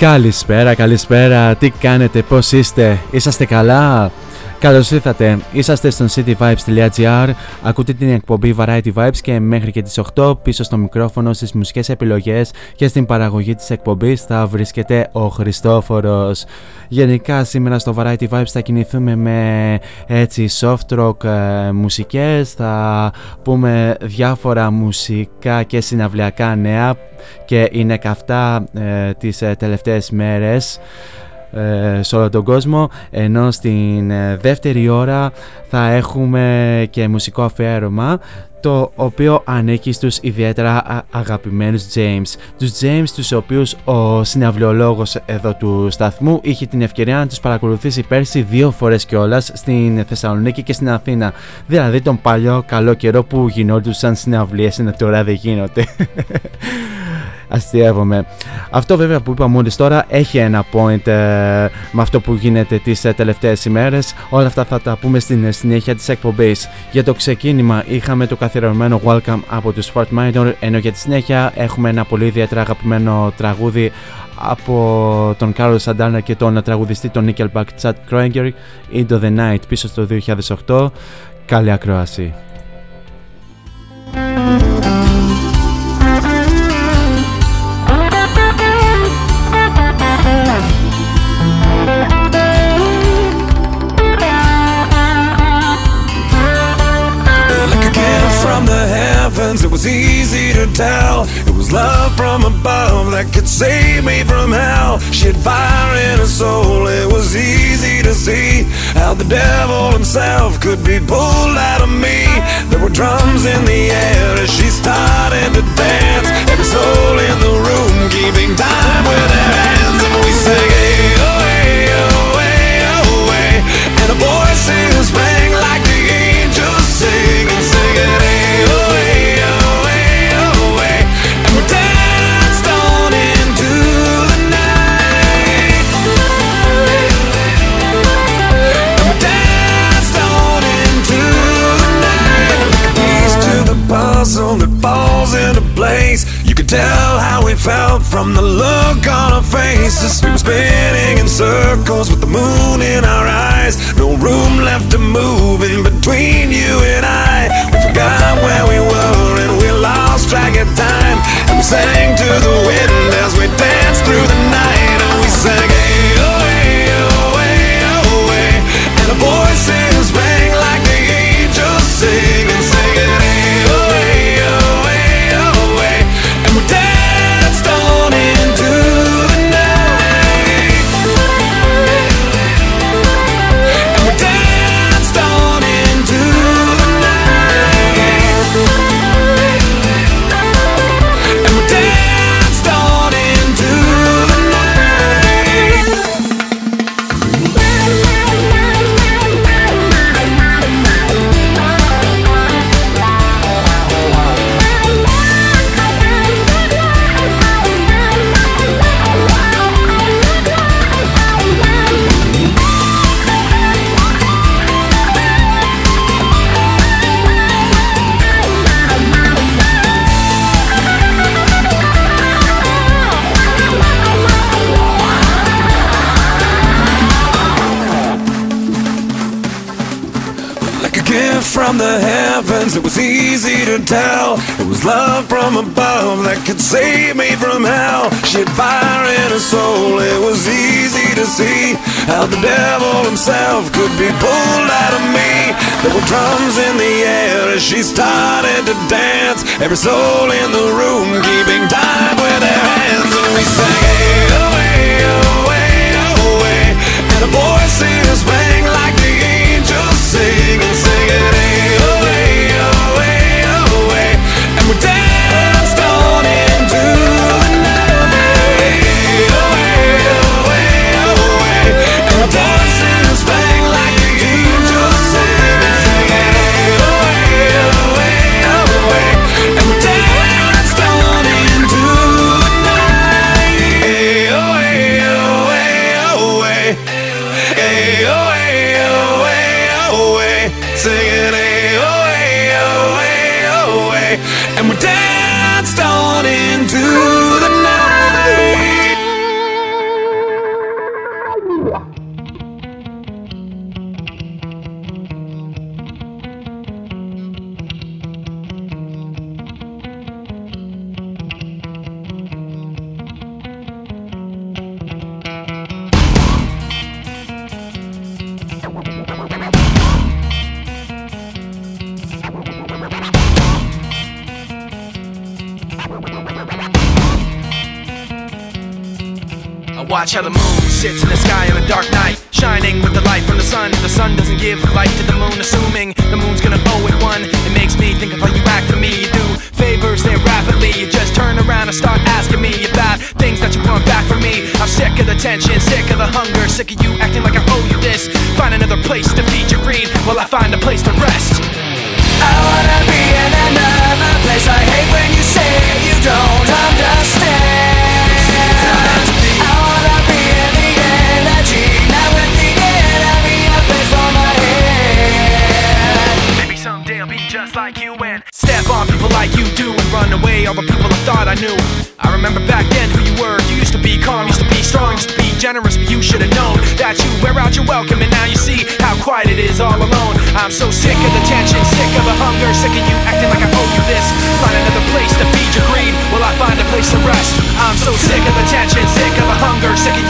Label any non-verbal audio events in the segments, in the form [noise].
Καλησπέρα, καλησπέρα. Τι κάνετε, πώς είστε, είσαστε καλά; Καλώς ήρθατε, είσαστε στο cityvibes.gr Ακούτε την εκπομπή Variety Vibes και μέχρι και τις 8 πίσω στο μικρόφωνο στις μουσικές επιλογές και στην παραγωγή της εκπομπής θα βρίσκεται ο Χριστόφορος. Γενικά σήμερα στο Variety Vibes θα κινηθούμε με έτσι soft rock ε, μουσικές. Θα πούμε διάφορα μουσικά και συναυλιακά νέα και είναι καυτά ε, τις ε, τελευταίες μέρες. ε, σε όλο τον κόσμο ενώ στην ε, δεύτερη ώρα θα έχουμε και μουσικό αφιέρωμα το οποίο ανήκει στους ιδιαίτερα α- αγαπημένους James. Τους James τους οποίους ο συναυλιολόγος εδώ του σταθμού είχε την ευκαιρία να τους παρακολουθήσει πέρσι δύο φορές κιόλας στην Θεσσαλονίκη και στην Αθήνα. Δηλαδή τον παλιό καλό καιρό που γινόντουσαν συναυλίες ενώ τώρα δεν γίνονται. [laughs] Αστείευομαι. Αυτό βέβαια που είπα μόλις τώρα έχει ένα point ε, με αυτό που γίνεται τις ε, τελευταίες ημέρες. Όλα αυτά θα τα πούμε στην ε, συνέχεια της εκπομπής. Για το ξεκίνημα είχαμε το καθιερωμένο Welcome από τους Fort Minor ενώ για τη συνέχεια έχουμε ένα πολύ ιδιαίτερα αγαπημένο τραγούδι από τον Κάρολ Σαντάνα και τον τραγουδιστή τον Nickelback Chad Kroeger Into the Night πίσω στο 2008. Καλή ακρόαση. Was easy to tell. It was love from above that could save me from hell. She had fire in her soul, it was easy to see how the devil himself could be pulled out of me. There were drums in the air as she started to dance. Every soul in the room keeping time with their hands, and we sang, hey, oh, tell how we felt from the look on our faces. We were spinning in circles with the moon in our eyes. No room left to move in between you and I. We forgot where we were and we lost track of time. And we sang to the wind as we danced through the night. And we sang, hey, oh, hey, oh, hey, oh, hey. And the voices rang like the angels singing. from the heavens, it was easy to tell. It was love from above that could save me from hell. She had fire in her soul, it was easy to see how the devil himself could be pulled out of me. There were drums in the air as she started to dance. Every soul in the room keeping time with their hands, and we sang, away, away, away. And a voice in us rang like the angels singing. I'm so sick of the tension, sick of the hunger, sick of you acting like I owe you this. Find another place to feed your greed Will I find a place to rest. I'm so sick of the tension, sick of the hunger, sick of you.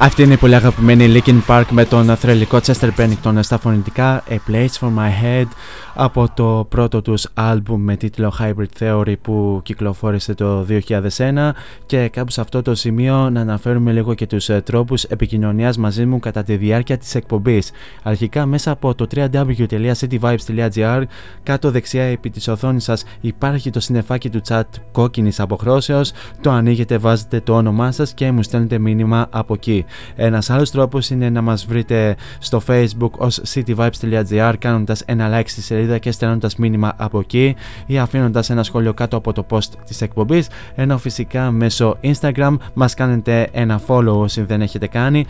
Αυτή είναι η πολύ αγαπημένη Linkin Park με τον θρελικό Chester Bennington στα φωνητικά A Place for My Head από το πρώτο τους άλμπουμ με τίτλο Hybrid Theory που κυκλοφόρησε το 2001 και κάπου σε αυτό το σημείο να αναφέρουμε λίγο και τους ε, τρόπους επικοινωνίας μαζί μου κατά τη διάρκεια της εκπομπής. Αρχικά μέσα από το www.cityvibes.gr κάτω δεξιά επί της οθόνης σας υπάρχει το συνεφάκι του chat κόκκινης αποχρώσεως, το ανοίγετε βάζετε το όνομά σας και μου στέλνετε μήνυμα από εκεί. Ένας άλλος τρόπος είναι να μας βρείτε στο facebook ως cityvibes.gr κάνοντας ένα like στη σελίδα και στέλνοντας μήνυμα από εκεί ή αφήνοντας ένα σχόλιο κάτω από το post της εκπομπής ενώ φυσικά μέσω instagram μας κάνετε ένα follow όσοι δεν έχετε κάνει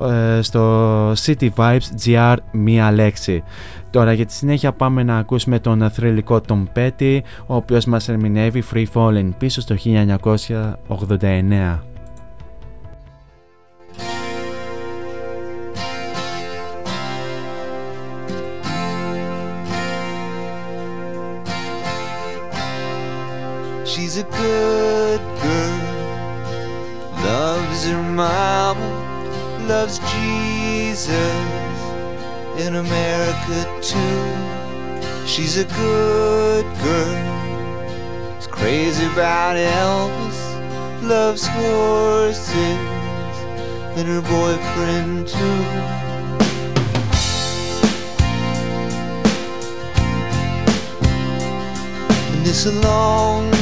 ε, στο City Vibes GR μία λέξη. Τώρα για τη συνέχεια πάμε να ακούσουμε τον θρηλυκό Tom Petty ο οποίος μας ερμηνεύει Free Falling πίσω στο 1989. Good girl, loves her mama, loves Jesus in America too. She's a good girl, is crazy about Elvis, loves horses and her boyfriend too. And it's a long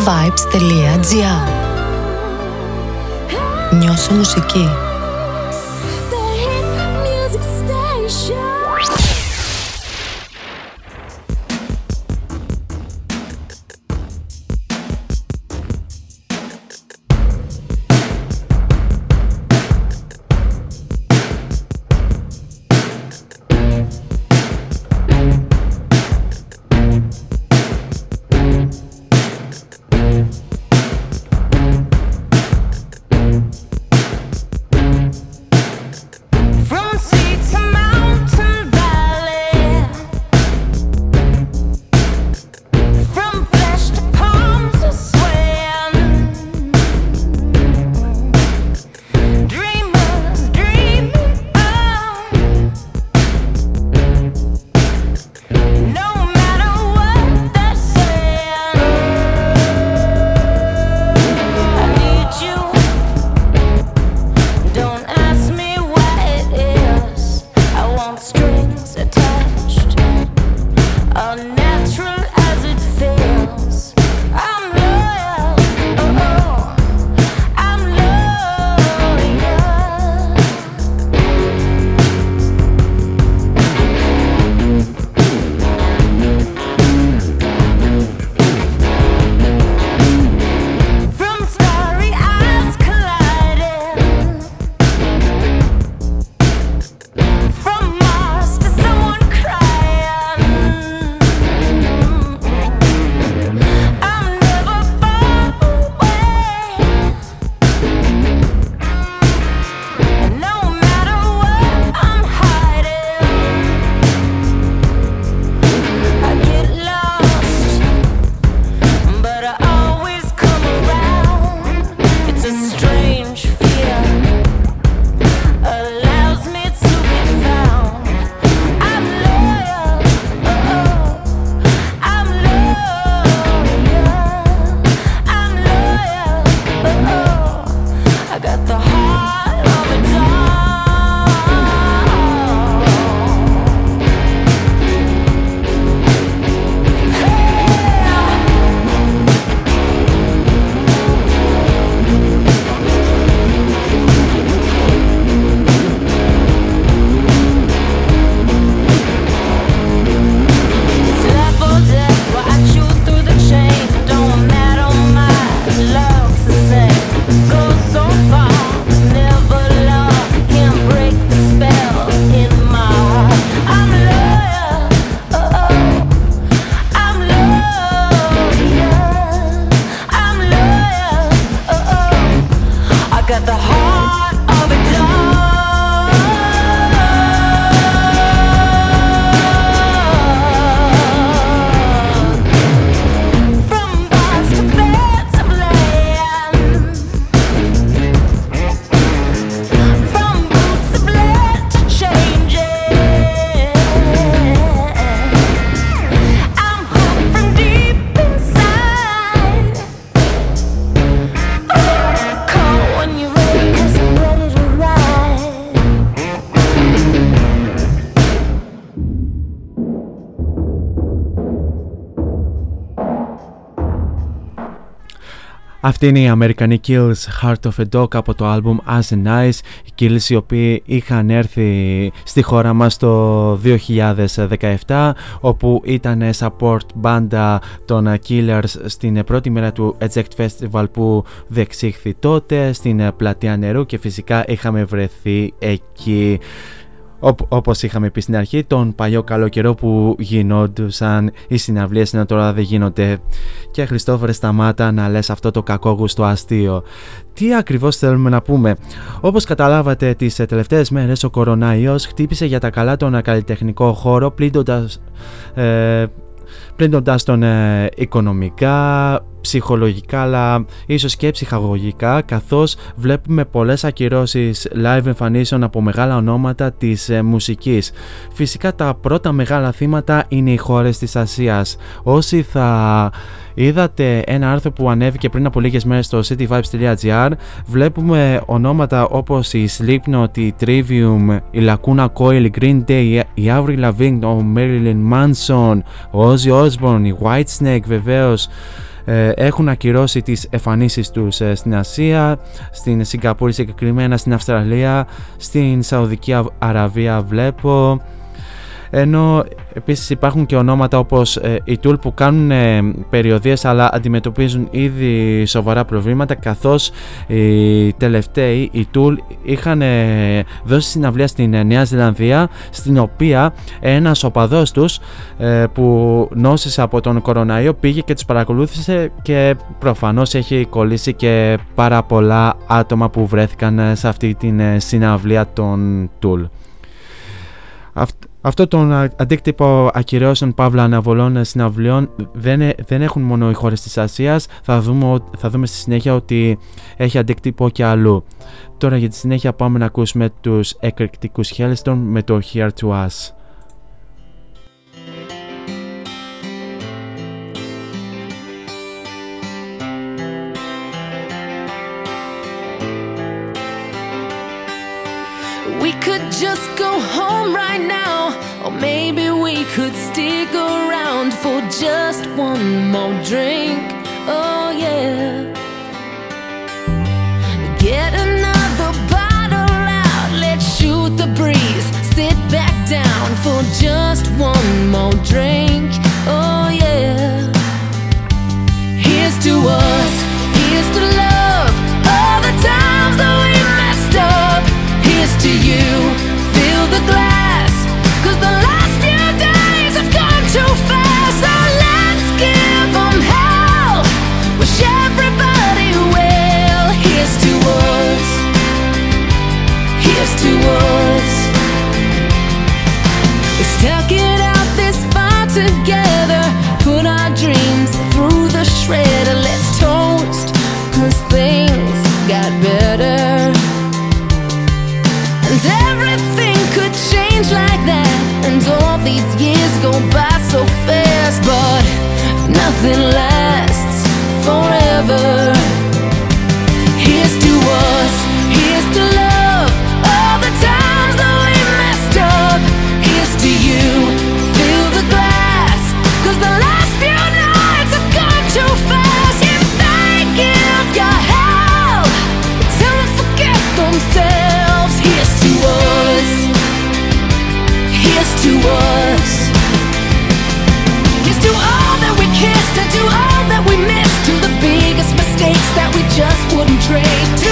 cityvibes.gr Νιώσε μουσική. Αυτή είναι η αμερικανή Kills Heart of a Dog από το album As a Nice. Οι Kills οι οποίοι είχαν έρθει στη χώρα μας το 2017 όπου ήταν support μπάντα των Killers στην πρώτη μέρα του Eject Festival που διεξήχθη τότε στην πλατεία νερού και φυσικά είχαμε βρεθεί εκεί. Όπως είχαμε πει στην αρχή, τον παλιό καλό καιρό που γινόντουσαν οι συναυλίες ενώ τώρα δεν γίνονται. Και Χριστόφερε σταμάτα να λες αυτό το κακόγουστο αστείο. Τι ακριβώς θέλουμε να πούμε; Όπως καταλάβατε τις τελευταίες μέρες ο κοροναϊός χτύπησε για τα καλά τον καλλιτεχνικό χώρο πλήττοντας... Ε, πλήττοντας τον ε, οικονομικά, ψυχολογικά αλλά ίσως και ψυχαγωγικά καθώς βλέπουμε πολλές ακυρώσεις live εμφανίσεων από μεγάλα ονόματα της ε, μουσικής. Φυσικά τα πρώτα μεγάλα θύματα είναι οι χώρες της Ασίας. Όσοι θα είδατε ένα άρθρο που ανέβηκε πριν από λίγες μέρες στο cityvibes.gr βλέπουμε ονόματα όπως η Slipknot, η Trivium, η Lacuna Coil, η Green Day, η Avril Lavigne, ο Marilyn Manson, ο Ozzy Osbourne, η Whitesnake βεβαίως ε, έχουν ακυρώσει τις εμφανίσεις τους ε, στην Ασία, στην Σιγκαπούρη συγκεκριμένα, στην Αυστραλία, στην Σαουδική Αραβία βλέπω, ενώ επίσης υπάρχουν και ονόματα όπως ε, οι Tool που κάνουν ε, περιοδίες αλλά αντιμετωπίζουν ήδη σοβαρά προβλήματα καθώς οι τελευταίοι, οι Tool είχαν ε, δώσει συναυλία στην ε, Νέα Ζηλανδία στην οποία ένας οπαδός τους ε, που νόσησε από τον κοροναϊό πήγε και τους παρακολούθησε και προφανώς έχει κολλήσει και πάρα πολλά άτομα που βρέθηκαν σε αυτή την συναυλία των Tool. Αυτό τον αντίκτυπο ακυρώσεων παύλα αναβολών συναυλιών δεν, ε, δεν έχουν μόνο οι χώρες της Ασίας. Θα δούμε, θα δούμε στη συνέχεια ότι έχει αντίκτυπο και αλλού. Τώρα για τη συνέχεια πάμε να ακούσουμε τους εκρηκτικούς Hellstorm με το Here to Us. We could just go home right now, or maybe we could stick around for just one more drink. Oh, yeah. Get another bottle out, let's shoot the breeze. Sit back down for just one more drink. Oh, yeah. Here's to us, here's to love. All the times that we messed up. Here's to you, fill the glass. To us. It out this far together. Put our dreams through the shredder. Let's things got better. And everything could change like that. And all these years go by so fast. But nothing lasts forever. Wouldn't trade.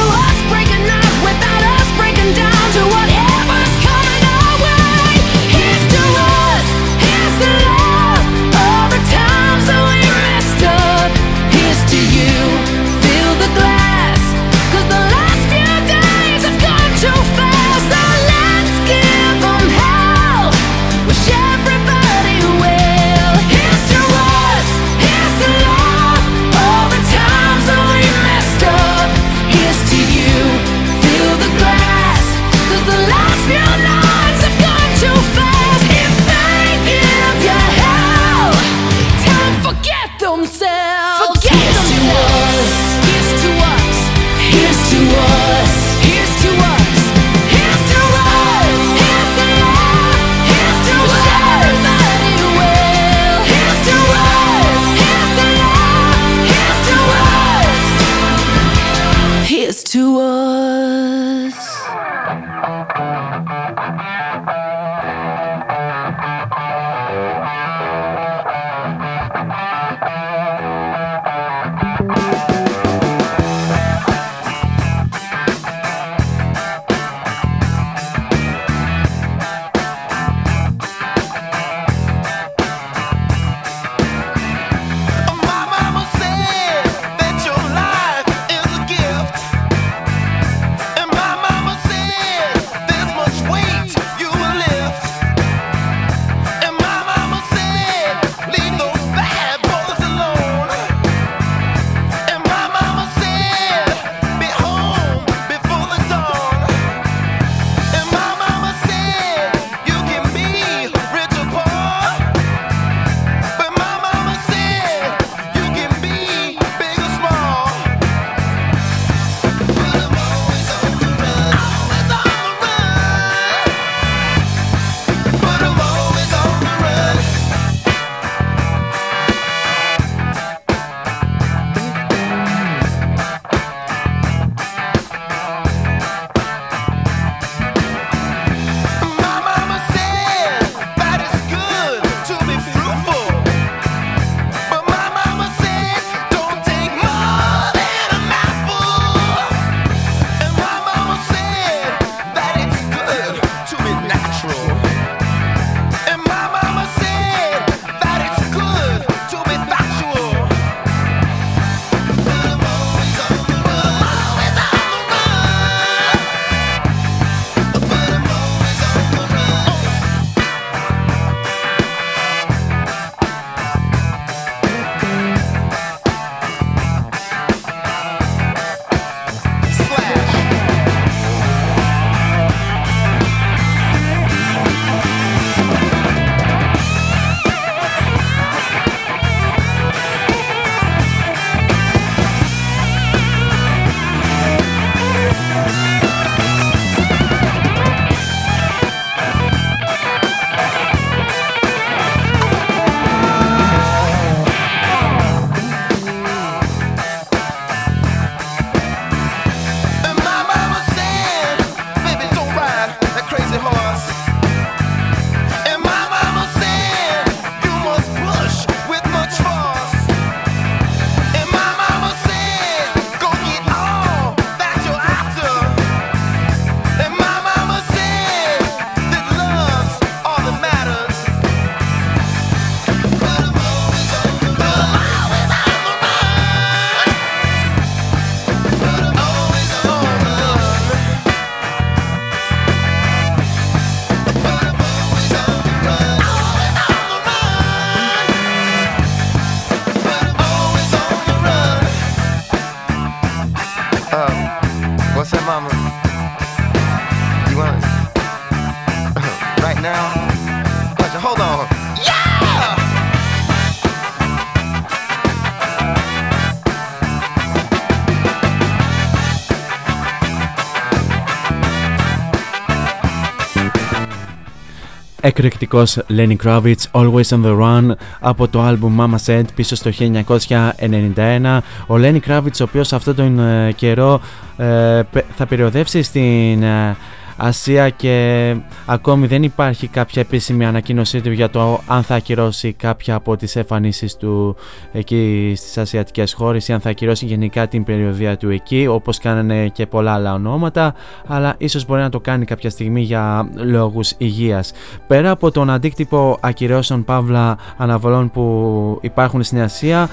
Εκρηκτικός Lenny Kravitz, Always on the Run από το album Mama Said πίσω στο 1991. Ο Lenny Kravitz ο οποίος αυτόν τον ε, καιρό ε, πε- θα περιοδεύσει στην ε, Ασία και ακόμη δεν υπάρχει κάποια επίσημη ανακοίνωσή του για το αν θα ακυρώσει κάποια από τις εμφανίσεις του εκεί στις ασιατικές χώρες ή αν θα ακυρώσει γενικά την περιοδία του εκεί όπως κάνανε και πολλά άλλα ονόματα αλλά ίσως μπορεί να το κάνει κάποια στιγμή για λόγους υγείας. Πέρα από τον αντίκτυπο ακυρώσεων παύλα αναβολών που υπάρχουν στην Ασία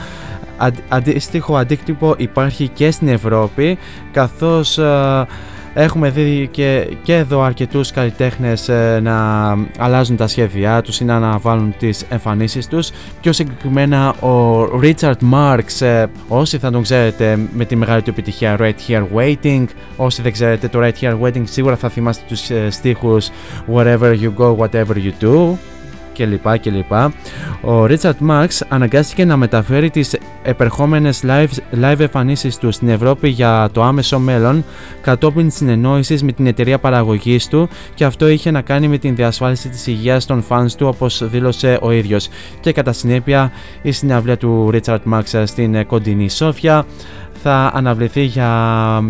αντ- αντίστοιχο αντίκτυπο υπάρχει και στην Ευρώπη καθώς ε, Έχουμε δει και, και εδώ αρκετούς καλλιτέχνες ε, να αλλάζουν τα σχέδιά τους ή να αναβάλουν τις εμφανίσεις τους. Πιο συγκεκριμένα ο Richard Marx, ε, όσοι θα τον ξέρετε με τη μεγάλη του επιτυχία Right Here Waiting, όσοι δεν ξέρετε το Right Here Waiting σίγουρα θα θυμάστε τους ε, στίχους Wherever you go, whatever you do κλπ. κλπ. Ο Richard Marx αναγκάστηκε να μεταφέρει τις επερχόμενες live, live εμφανίσεις του στην Ευρώπη για το άμεσο μέλλον κατόπιν συνεννόησης με την εταιρεία παραγωγής του και αυτό είχε να κάνει με την διασφάλιση της υγείας των fans του όπως δήλωσε ο ίδιος και κατά συνέπεια η συναυλία του Richard Marx στην κοντινή Σόφια θα αναβληθεί για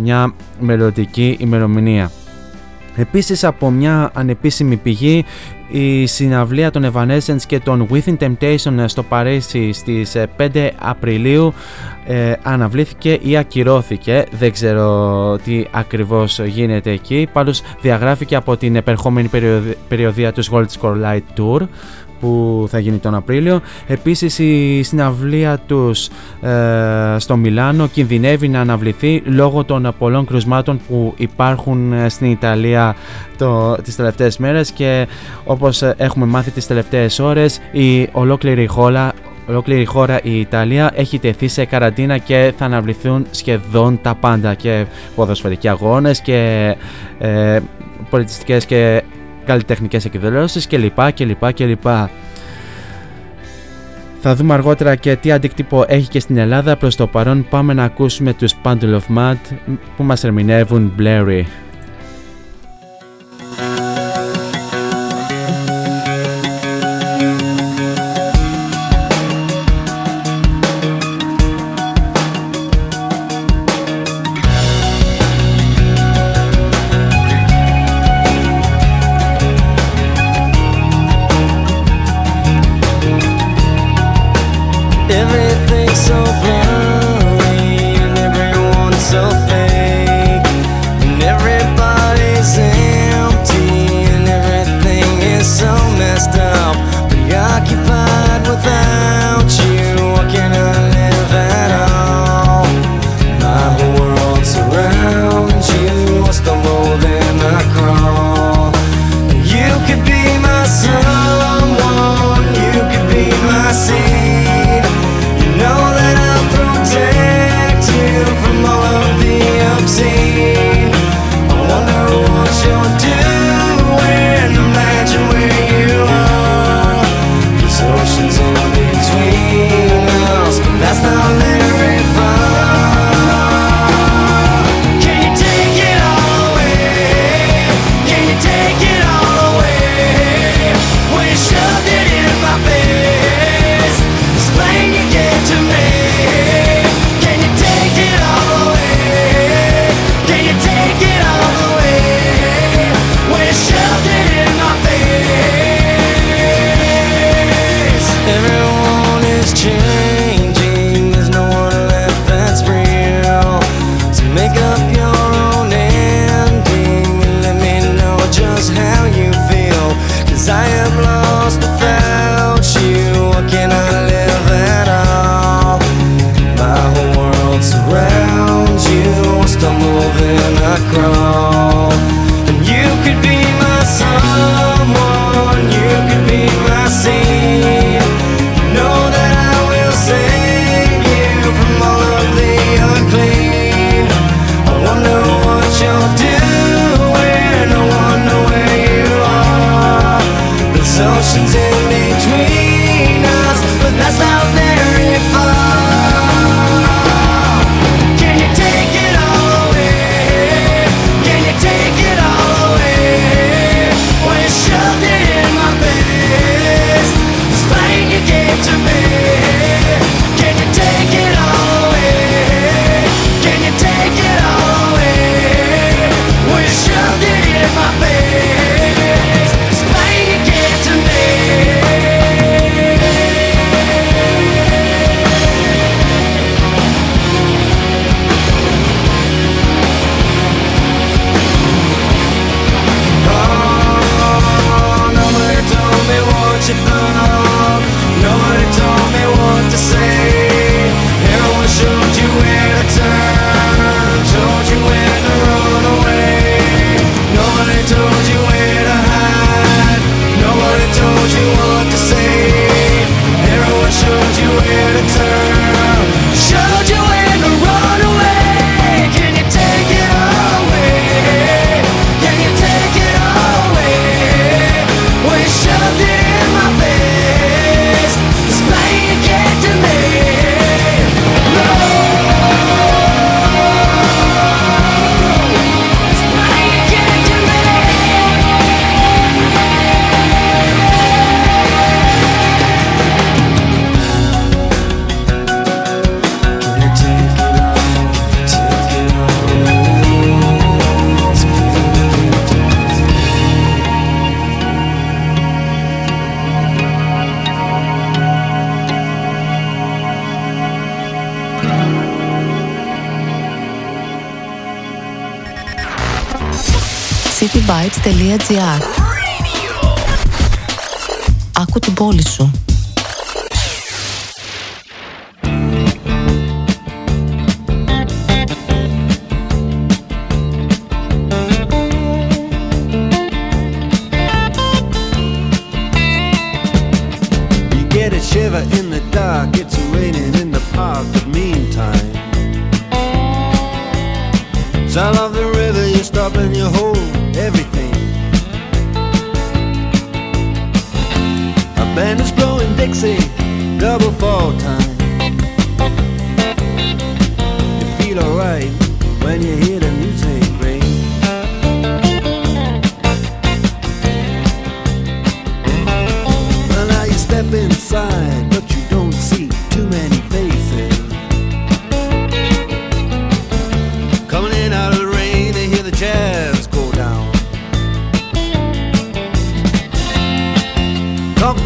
μια μελλοντική ημερομηνία. Επίσης από μια ανεπίσημη πηγή η συναυλία των Evanescence και των Within Temptation στο Παρίσι στις ε, 5 Απριλίου ε, αναβλήθηκε ή ακυρώθηκε. Δεν ξέρω τι ακριβώς γίνεται εκεί. Πάντως διαγράφηκε από την επερχόμενη περιοδ- περιοδία του Gold Score Light Tour που θα γίνει τον Απρίλιο. Επίσης η συναυλία τους ε, στο Μιλάνο κινδυνεύει να αναβληθεί λόγω των πολλών κρουσμάτων που υπάρχουν ε, στην Ιταλία το, τις τελευταίες μέρες και όπως ε, έχουμε μάθει τις τελευταίες ώρες η ολόκληρη χώρα Ολόκληρη χώρα η Ιταλία έχει τεθεί σε καραντίνα και θα αναβληθούν σχεδόν τα πάντα και ποδοσφαιρικοί αγώνες και ε, πολιτιστικές και καλλιτεχνικές εκδηλώσεις κλπ. κλπ, κλπ. Θα δούμε αργότερα και τι αντίκτυπο έχει και στην Ελλάδα. Προς το παρόν πάμε να ακούσουμε τους Bundle of Mud που μας ερμηνεύουν Blurry.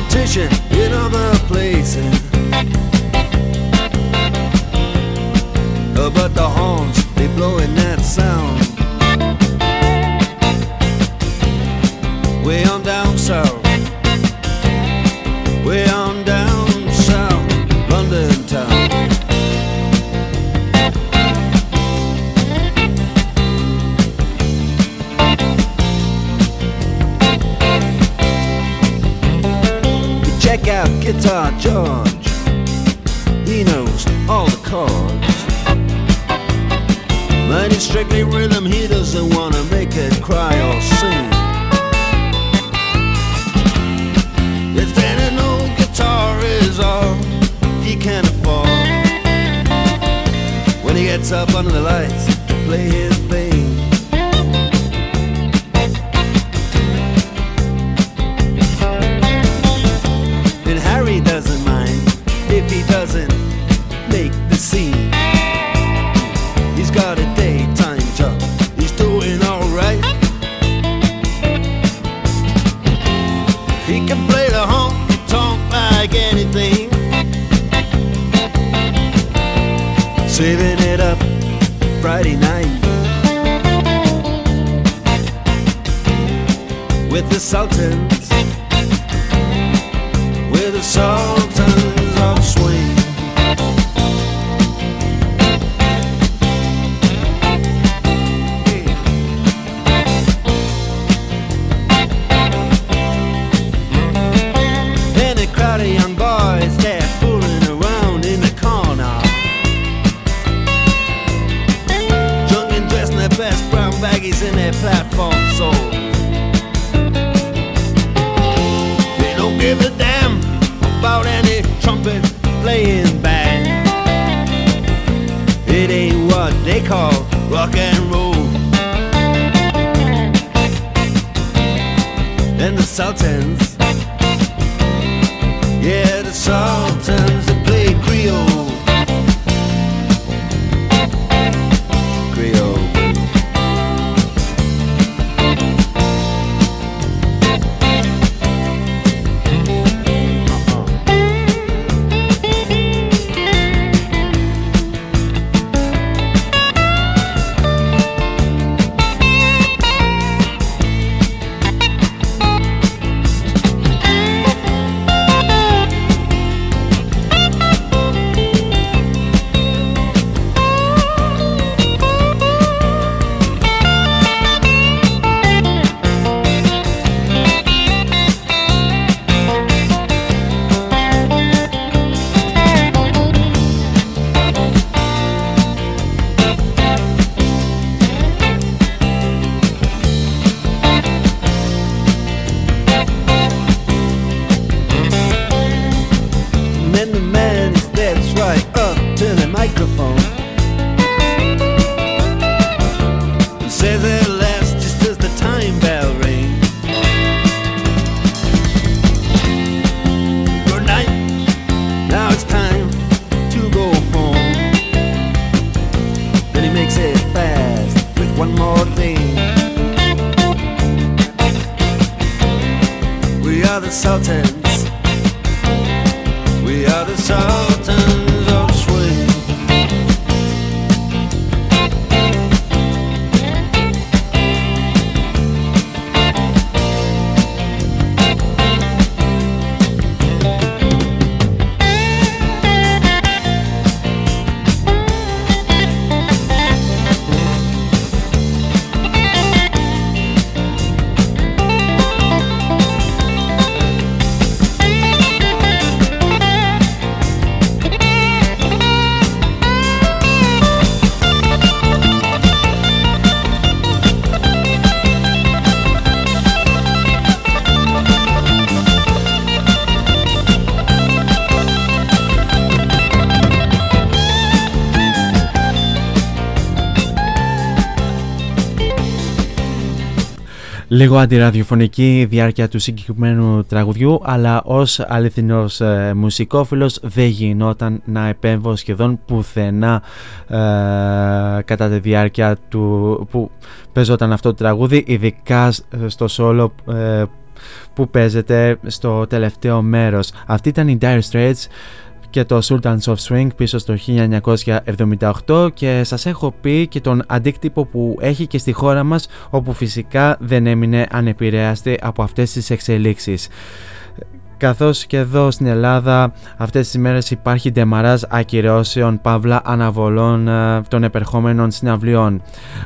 competition in other places. Uh, but the horns, they blowing that sound. Way on guitar, Joe. makes it fast with one more thing. We are the Sultans. We are the Sultans. Λίγο αντιραδιοφωνική διάρκεια του συγκεκριμένου τραγουδιού αλλά ως αληθινός ε, μουσικόφιλος δεν γινόταν να επέμβω σχεδόν πουθενά ε, κατά τη διάρκεια του που παίζονταν αυτό το τραγούδι ειδικά στο σόλο ε, που παίζεται στο τελευταίο μέρος. Αυτή ήταν η Dire Straits και το Sultans of Swing πίσω στο 1978 και σας έχω πει και τον αντίκτυπο που έχει και στη χώρα μας όπου φυσικά δεν έμεινε ανεπηρέαστη από αυτές τις εξελίξεις καθώς και εδώ στην Ελλάδα αυτές τις μέρες υπάρχει ντεμαράζ ακυρώσεων παύλα αναβολών ε, των επερχόμενων συναυλιών.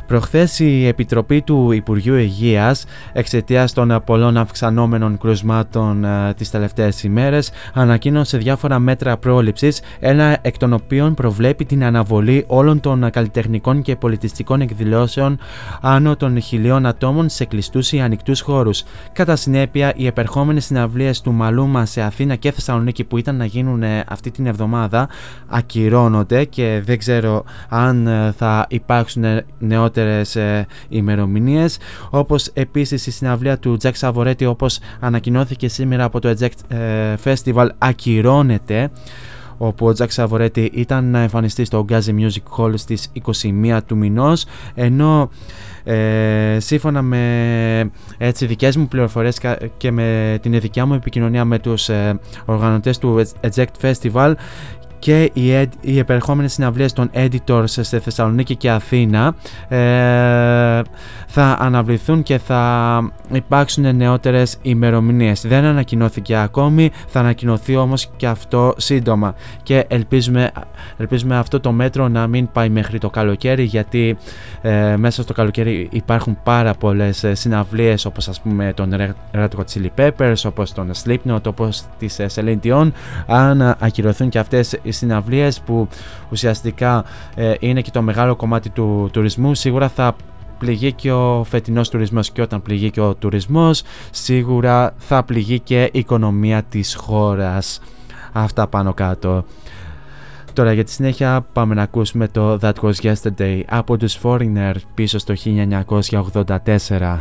Προχθές η Επιτροπή του Υπουργείου Υγείας εξαιτίας των πολλών αυξανόμενων κρουσμάτων ε, τις τελευταίες ημέρες ανακοίνωσε διάφορα μέτρα πρόληψης ένα εκ των οποίων προβλέπει την αναβολή όλων των καλλιτεχνικών και πολιτιστικών εκδηλώσεων άνω των χιλίων ατόμων σε κλειστούς ή ανοιχτούς χώρους. Κατά συνέπεια οι επερχόμενες συναυλίες του Μαλού μα σε Αθήνα και Θεσσαλονίκη που ήταν να γίνουν ε, αυτή την εβδομάδα ακυρώνονται και δεν ξέρω αν ε, θα υπάρξουν νεότερες ε, ημερομηνίες. όπως επίσης η συναυλία του Jack Savoretti όπως ανακοινώθηκε σήμερα από το Eject Festival ακυρώνεται όπου ο Τζακ Σαβορέτη ήταν να εμφανιστεί στο Gazi Music Hall στις 21 του μηνός ενώ ε, σύμφωνα με έτσι, δικές μου πληροφορίες και με την δικιά μου επικοινωνία με τους ε, οργανωτές του Eject Festival και οι, οι επερχόμενες συναυλίες των editors σε Θεσσαλονίκη και Αθήνα ε, θα αναβληθούν και θα υπάρξουν νεότερες ημερομηνίες. Δεν ανακοινώθηκε ακόμη, θα ανακοινωθεί όμως και αυτό σύντομα και ελπίζουμε, ελπίζουμε αυτό το μέτρο να μην πάει μέχρι το καλοκαίρι γιατί ε, μέσα στο καλοκαίρι υπάρχουν πάρα πολλές ε, συναυλίες όπως ας πούμε τον Red Hot Chili Peppers, όπως τον Slipknot, όπως τις ε, Celine Dion αν ακυρωθούν και αυτές οι συναυλίες που ουσιαστικά ε, είναι και το μεγάλο κομμάτι του τουρισμού. Σίγουρα θα πληγεί και ο φετινός τουρισμός και όταν πληγεί και ο τουρισμός σίγουρα θα πληγεί και η οικονομία της χώρας. Αυτά πάνω κάτω. Τώρα για τη συνέχεια πάμε να ακούσουμε το That Was Yesterday από τους Foreigner πίσω στο 1984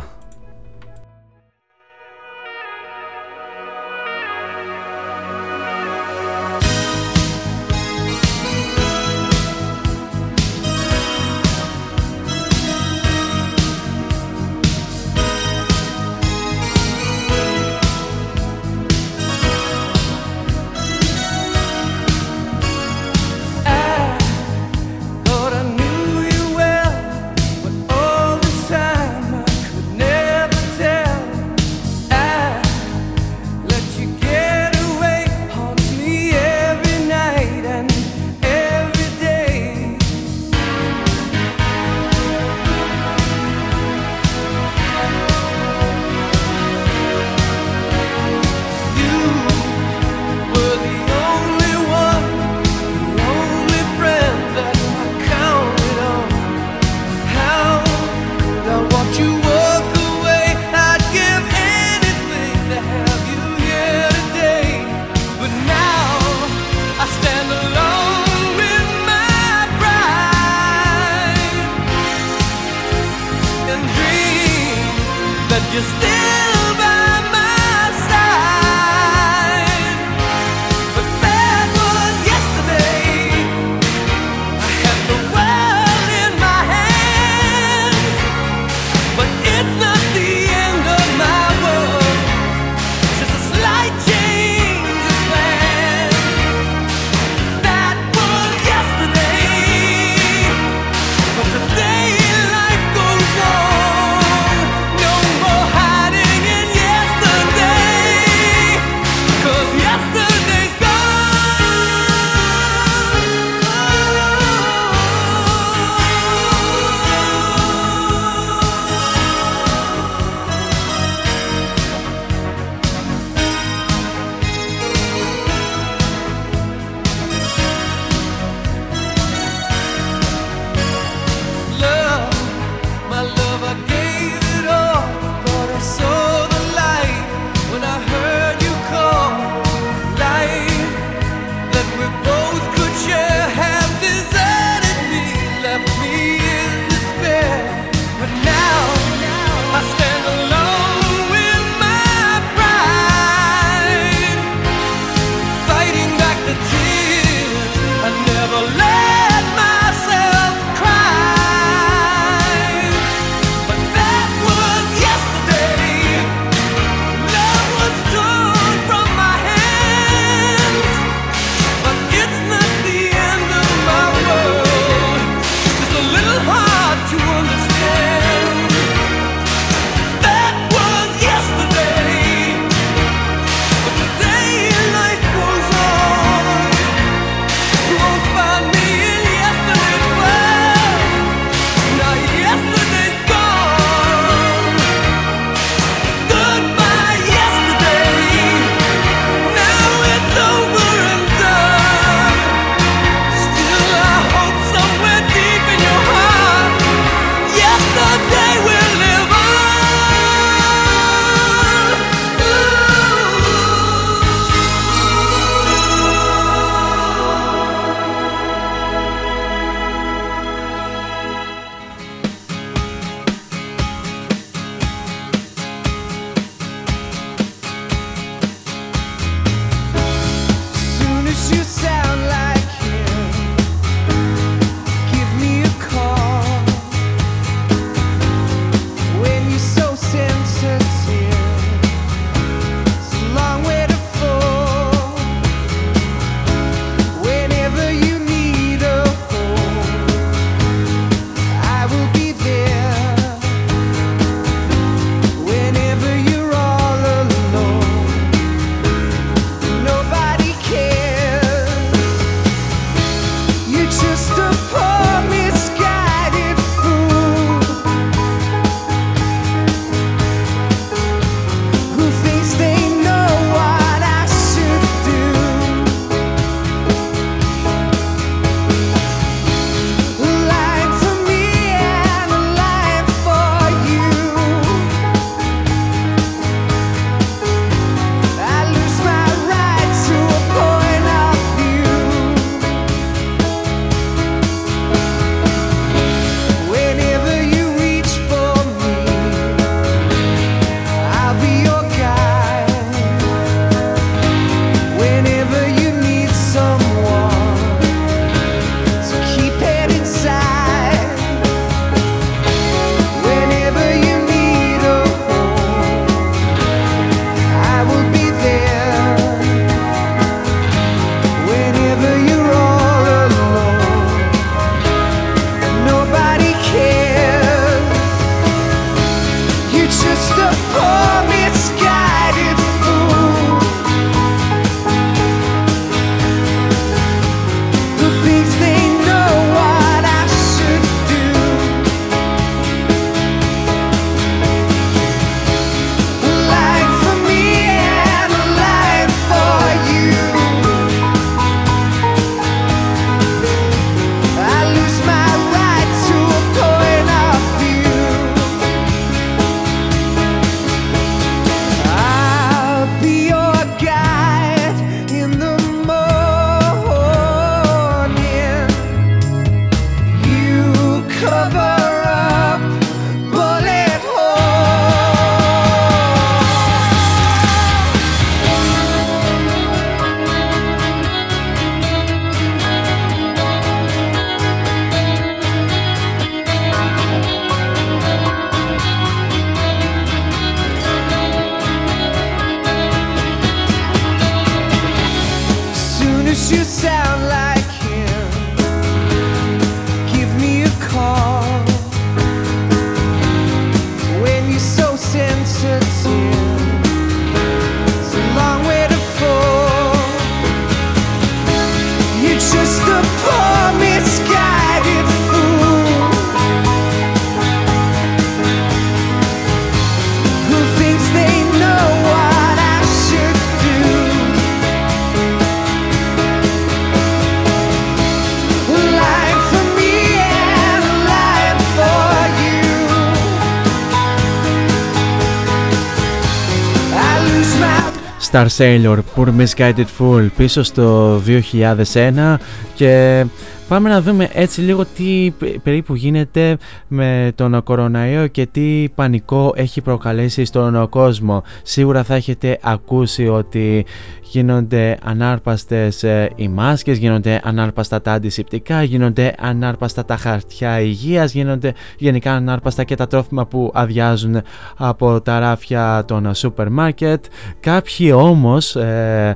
Star Sailor, Poor Misguided Fool πίσω στο 2001 και Πάμε να δούμε έτσι λίγο τι περίπου γίνεται με τον κοροναϊό και τι πανικό έχει προκαλέσει στον κόσμο. Σίγουρα θα έχετε ακούσει ότι γίνονται ανάρπαστες ε, οι μάσκες, γίνονται ανάρπαστα τα αντισηπτικά, γίνονται ανάρπαστα τα χαρτιά υγείας, γίνονται γενικά ανάρπαστα και τα τρόφιμα που αδειάζουν από τα ράφια των σούπερ μάρκετ. Κάποιοι όμως... Ε,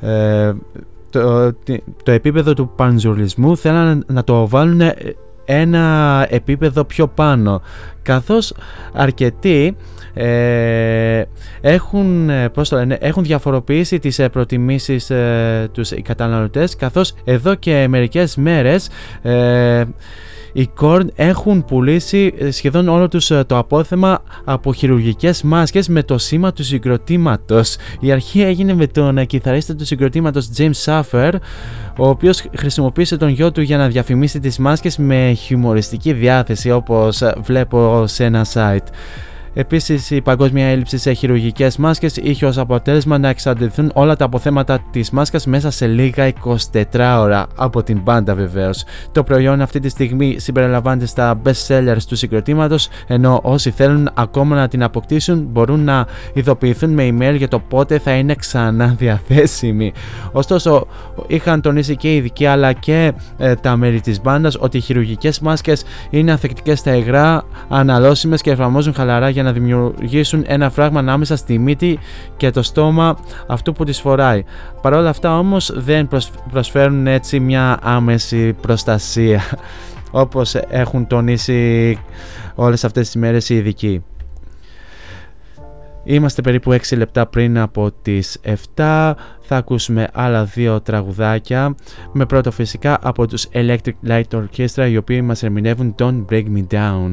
ε, το, το επίπεδο του πανζουλισμού θέλανε να το βάλουν ένα επίπεδο πιο πάνω. Καθώς αρκετοί ε, έχουν, πώς το λένε, έχουν διαφοροποιήσει τις ε, προτιμήσεις ε, τους οι καταναλωτές καθώς εδώ και μερικές μέρες ε, οι Korn έχουν πουλήσει ε, σχεδόν όλο τους ε, το απόθεμα από χειρουργικές μάσκες με το σήμα του συγκροτήματος. Η αρχή έγινε με τον ε, κιθαρίστα του συγκροτήματος James Suffer, ο οποίος χρησιμοποίησε τον γιο του για να διαφημίσει τις μάσκες με χιουμοριστική διάθεση όπως βλέπω σε ένα site. Επίσης, η παγκόσμια έλλειψη σε χειρουργικές μάσκες είχε ως αποτέλεσμα να εξαντληθούν όλα τα αποθέματα της μάσκας μέσα σε λίγα 24 ώρα από την μπάντα βεβαίως. Το προϊόν αυτή τη στιγμή συμπεριλαμβάνεται στα best sellers του συγκροτήματος, ενώ όσοι θέλουν ακόμα να την αποκτήσουν μπορούν να ειδοποιηθούν με email για το πότε θα είναι ξανά διαθέσιμη. Ωστόσο, είχαν τονίσει και οι ειδικοί αλλά και ε, τα μέλη της μπάντας ότι οι χειρουργικές μάσκες είναι ανθεκτικέ στα υγρά, αναλώσιμες και εφαρμόζουν χαλαρά για να δημιουργήσουν ένα φράγμα ανάμεσα στη μύτη και το στόμα αυτού που τις φοράει. Παρ' όλα αυτά όμως δεν προσφέρουν έτσι μια άμεση προστασία [laughs] όπως έχουν τονίσει όλες αυτές τις μέρες οι ειδικοί. Είμαστε περίπου 6 λεπτά πριν από τις 7, θα ακούσουμε άλλα δύο τραγουδάκια με πρώτο φυσικά από τους Electric Light Orchestra οι οποίοι μας ερμηνεύουν Don't Break Me Down.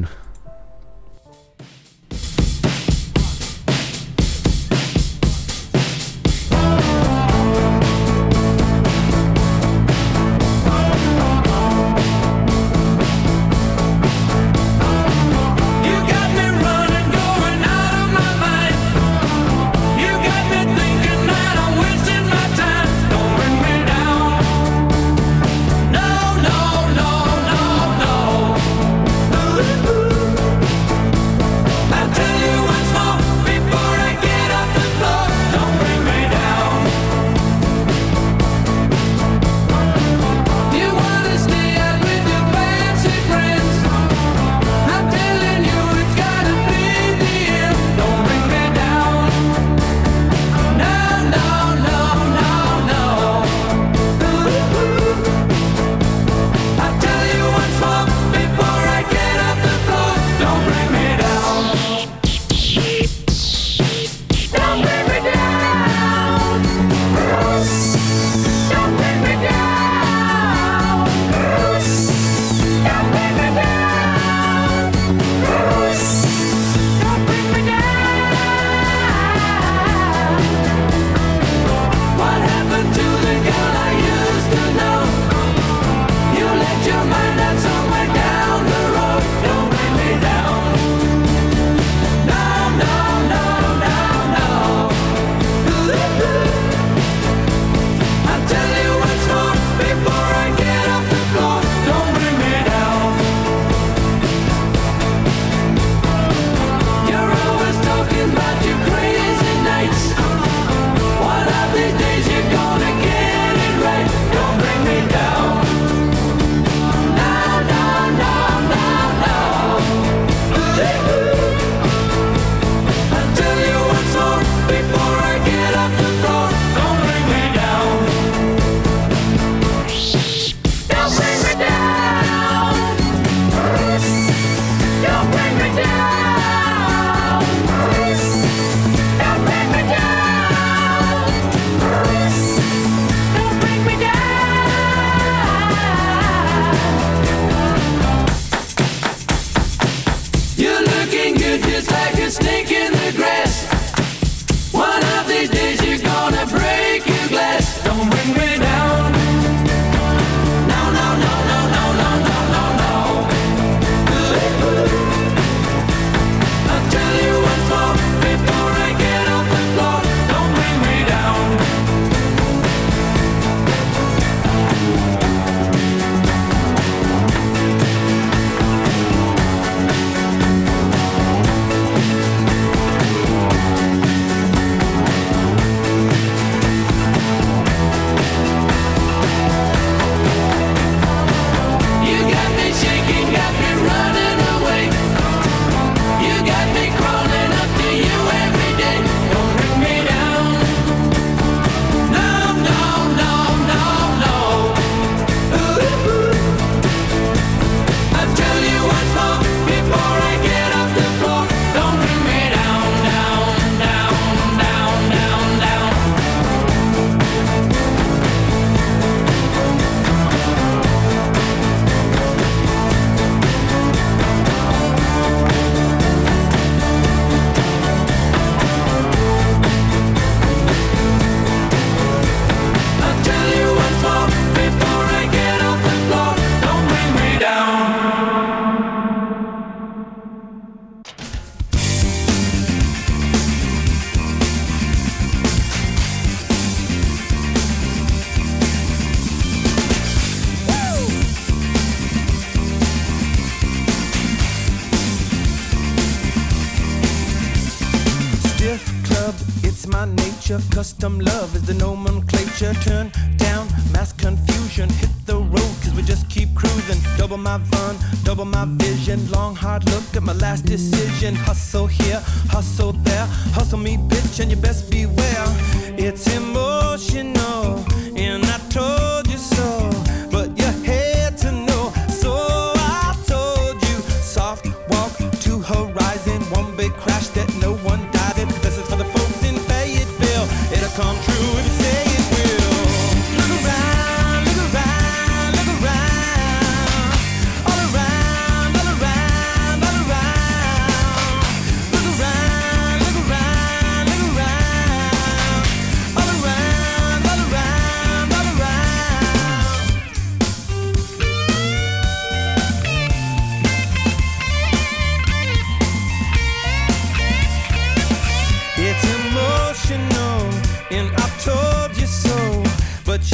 custom love.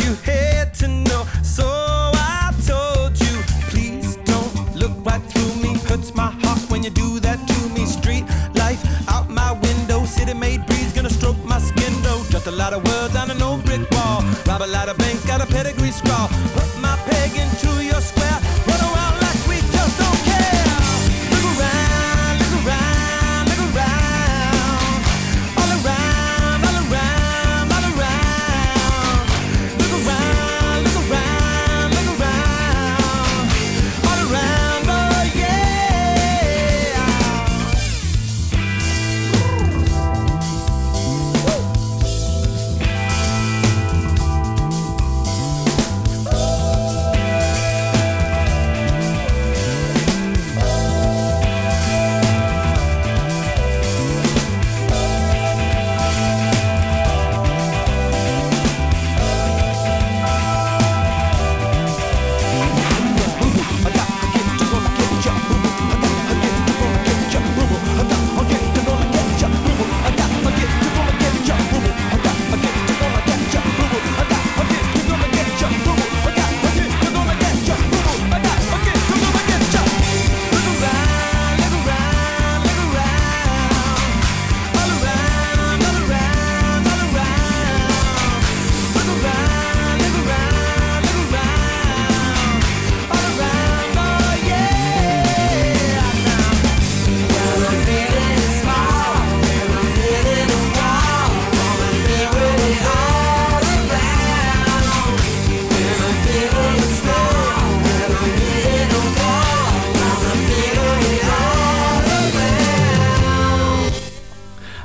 You had to know, so I told you. Please don't look right through me. Hurts my heart when you do that to me. Street life out my window, city made breeze gonna stroke my skin though. Just a lot of words on an old brick wall. Rob a lot of banks, got a pedigree scrawl.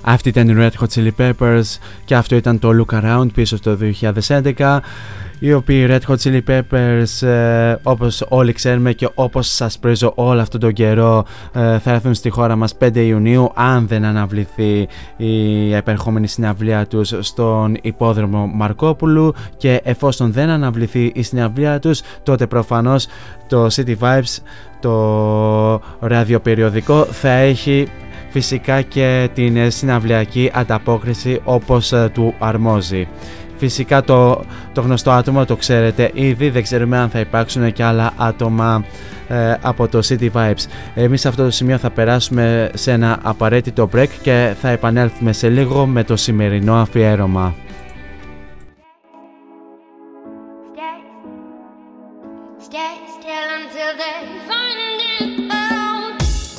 Αυτή ήταν η Red Hot Chili Peppers και αυτό ήταν το Look Around πίσω στο 2011 οι οποίοι Red Hot Chili Peppers ε, όπως όλοι ξέρουμε και όπως σας πρίζω όλο αυτόν τον καιρό ε, θα έρθουν στη χώρα μας 5 Ιουνίου αν δεν αναβληθεί η επερχόμενη συναυλία τους στον υπόδρομο Μαρκόπουλου και εφόσον δεν αναβληθεί η συναυλία τους τότε προφανώς το City Vibes το ραδιοπεριοδικό θα έχει φυσικά και την συναυλιακή ανταπόκριση όπως ε, του αρμόζει. Φυσικά το, το γνωστό άτομο το ξέρετε ήδη, δεν ξέρουμε αν θα υπάρξουν και άλλα άτομα ε, από το City Vibes. Εμείς σε αυτό το σημείο θα περάσουμε σε ένα απαραίτητο break και θα επανέλθουμε σε λίγο με το σημερινό αφιέρωμα.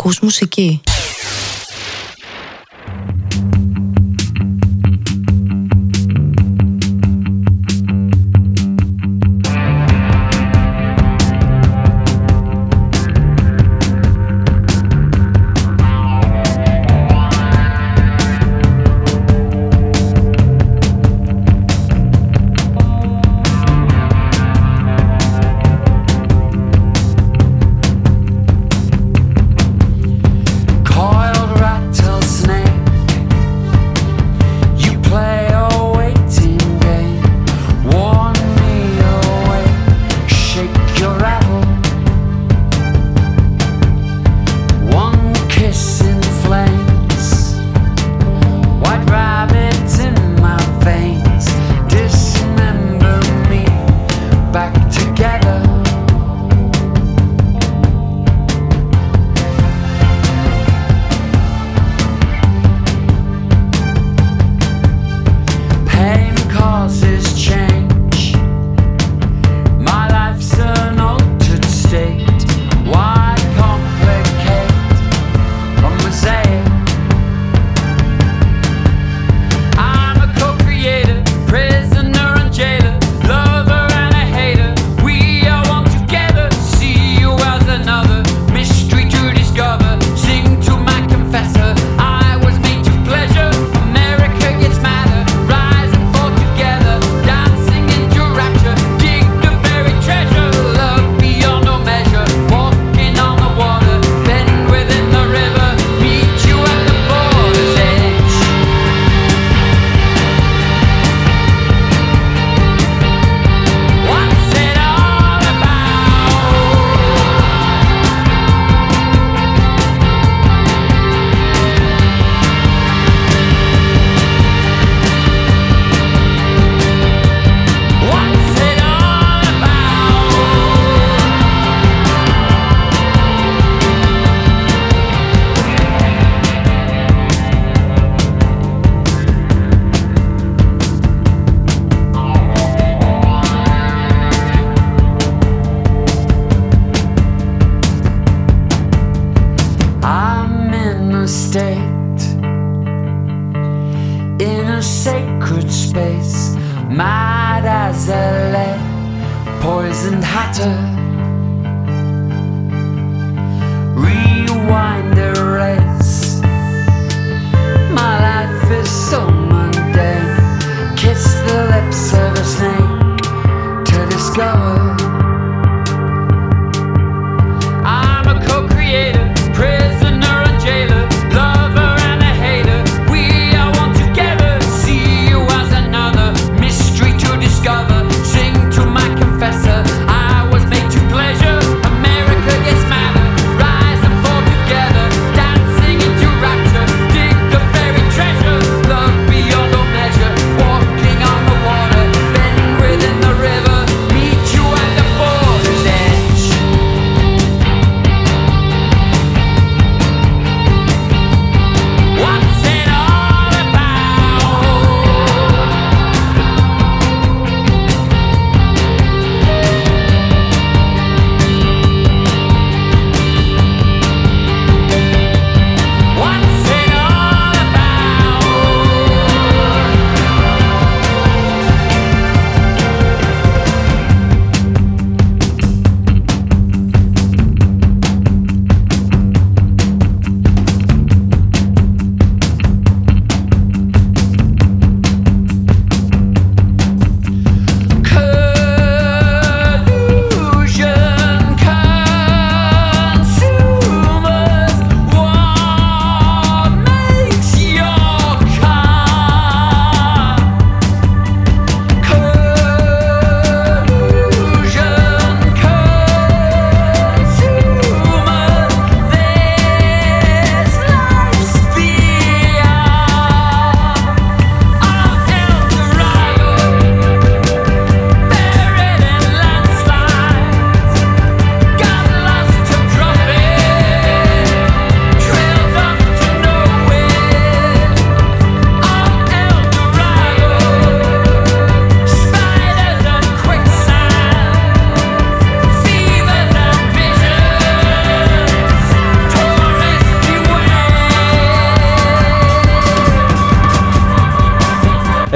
Ακούς μουσική.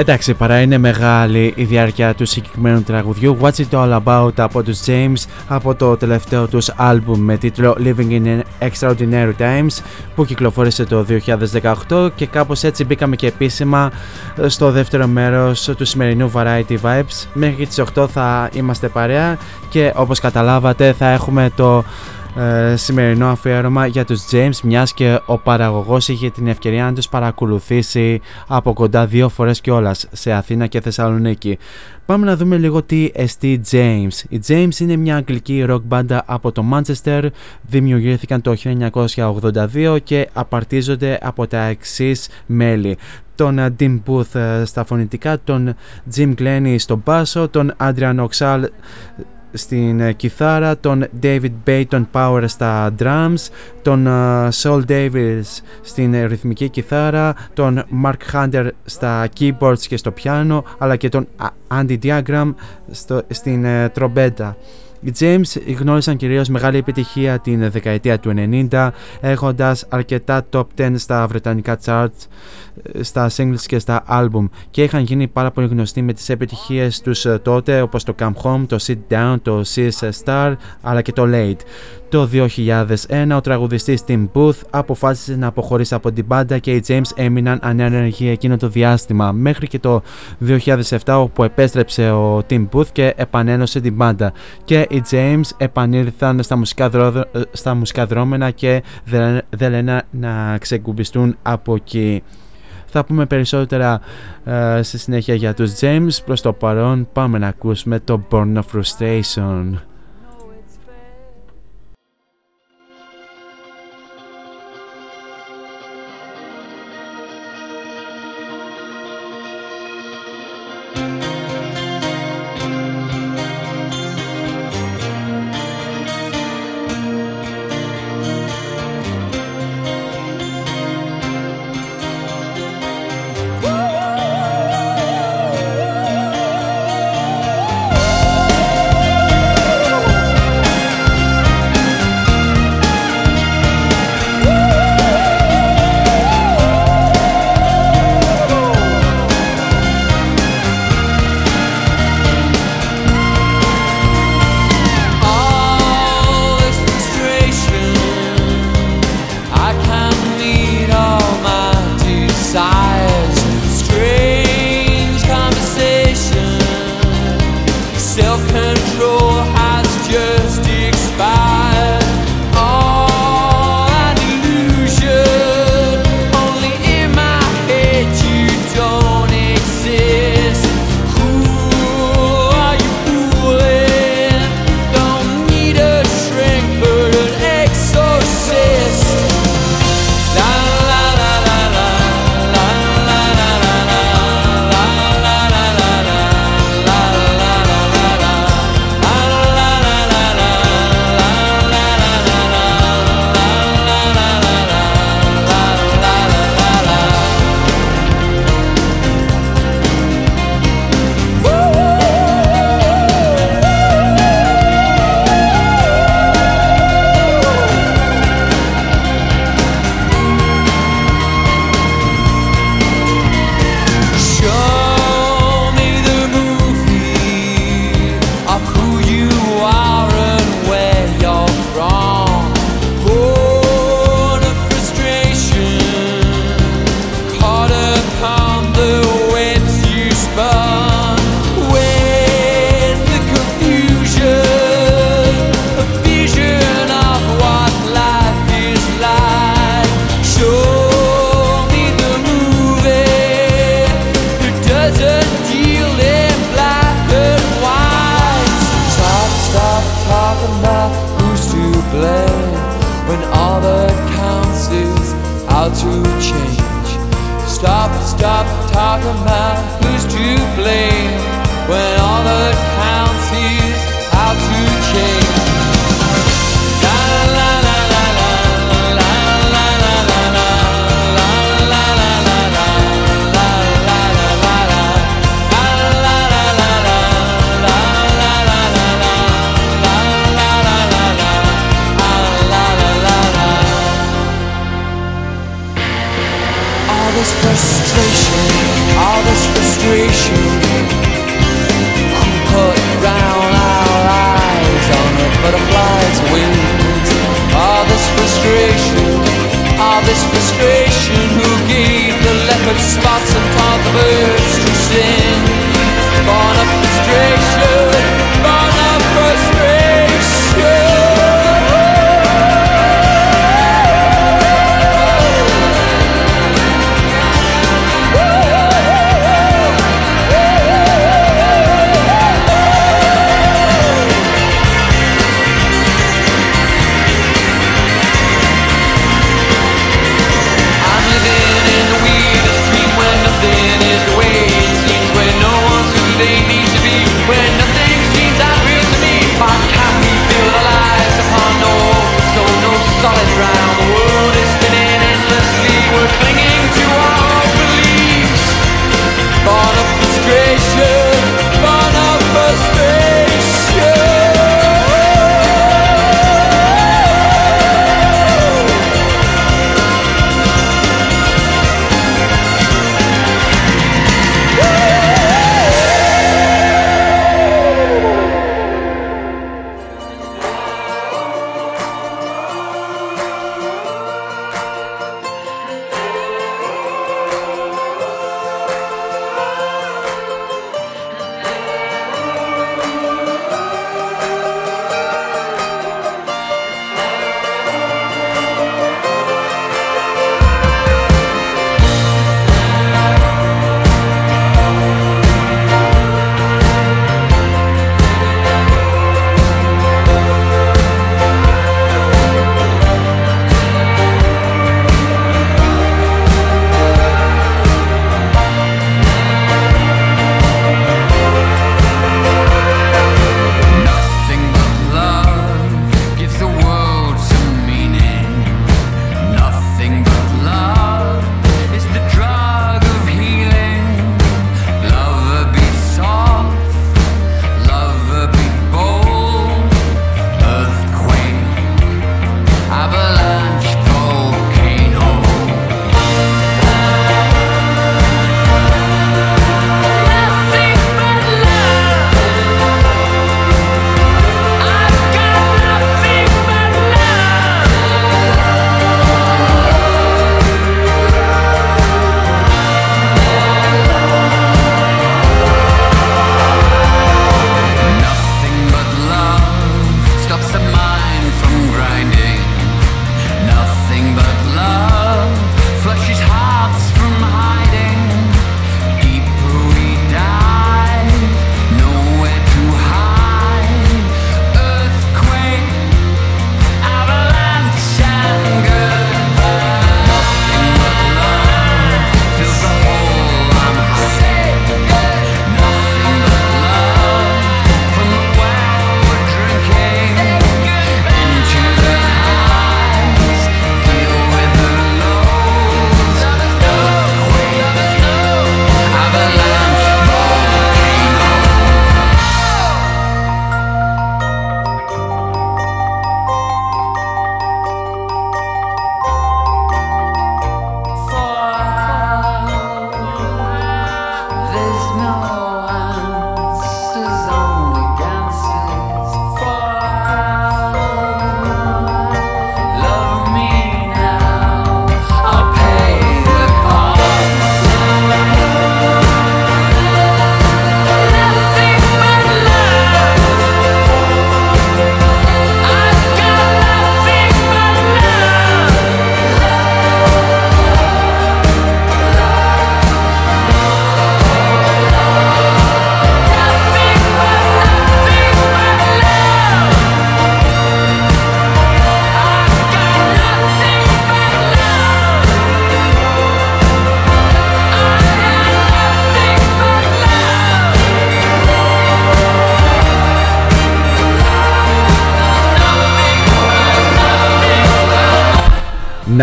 Εντάξει, παρά είναι μεγάλη η διάρκεια του συγκεκριμένου τραγουδιού What's It All About από τους James από το τελευταίο τους άλμπουμ με τίτλο Living in Extraordinary Times που κυκλοφόρησε το 2018 και κάπως έτσι μπήκαμε και επίσημα στο δεύτερο μέρος του σημερινού Variety Vibes. Μέχρι τις 8 θα είμαστε παρέα και όπως καταλάβατε θα έχουμε το ε, σημερινό αφιέρωμα για τους James μιας και ο παραγωγός είχε την ευκαιρία να τους παρακολουθήσει από κοντά δύο φορές κιόλας σε Αθήνα και Θεσσαλονίκη. Πάμε να δούμε λίγο τι εστί James. Οι James είναι μια αγγλική rock μπάντα από το Manchester, δημιουργήθηκαν το 1982 και απαρτίζονται από τα εξής μέλη. Τον ε, Dean Booth ε, στα φωνητικά, τον Jim Glennie στο μπάσο, τον Adrian Oxal στην ε, κιθάρα, τον David Bayton Power στα drums, τον ε, Saul Davis στην ε, ρυθμική κιθάρα, τον Mark Hunter στα keyboards και στο πιάνο, αλλά και τον Α- Andy Diagram στο, στην ε, τρομπέτα. Οι James γνώρισαν κυρίως μεγάλη επιτυχία την δεκαετία του 90 έχοντας αρκετά top 10 στα βρετανικά charts, ε, στα singles και στα album και είχαν γίνει πάρα πολύ γνωστοί με τις επιτυχίες τους ε, τότε όπως το Come Home, το Sit Down, το She's a Star αλλά και το Late. Το 2001 ο τραγουδιστής Tim Booth αποφάσισε να αποχωρήσει από την μπάντα και οι James έμειναν ανένεργοι εκείνο το διάστημα μέχρι και το 2007 όπου επέστρεψε ο Tim Booth και επανένωσε την μπάντα και οι James επανήλθαν στα μουσικά, δρό- ε, στα μουσικά δρόμενα και δεν, δεν λένε να ξεκουμπιστούν από εκεί. Θα πούμε περισσότερα ε, στη συνέχεια για τους James. Προς το παρόν πάμε να ακούσουμε το Born of Frustration.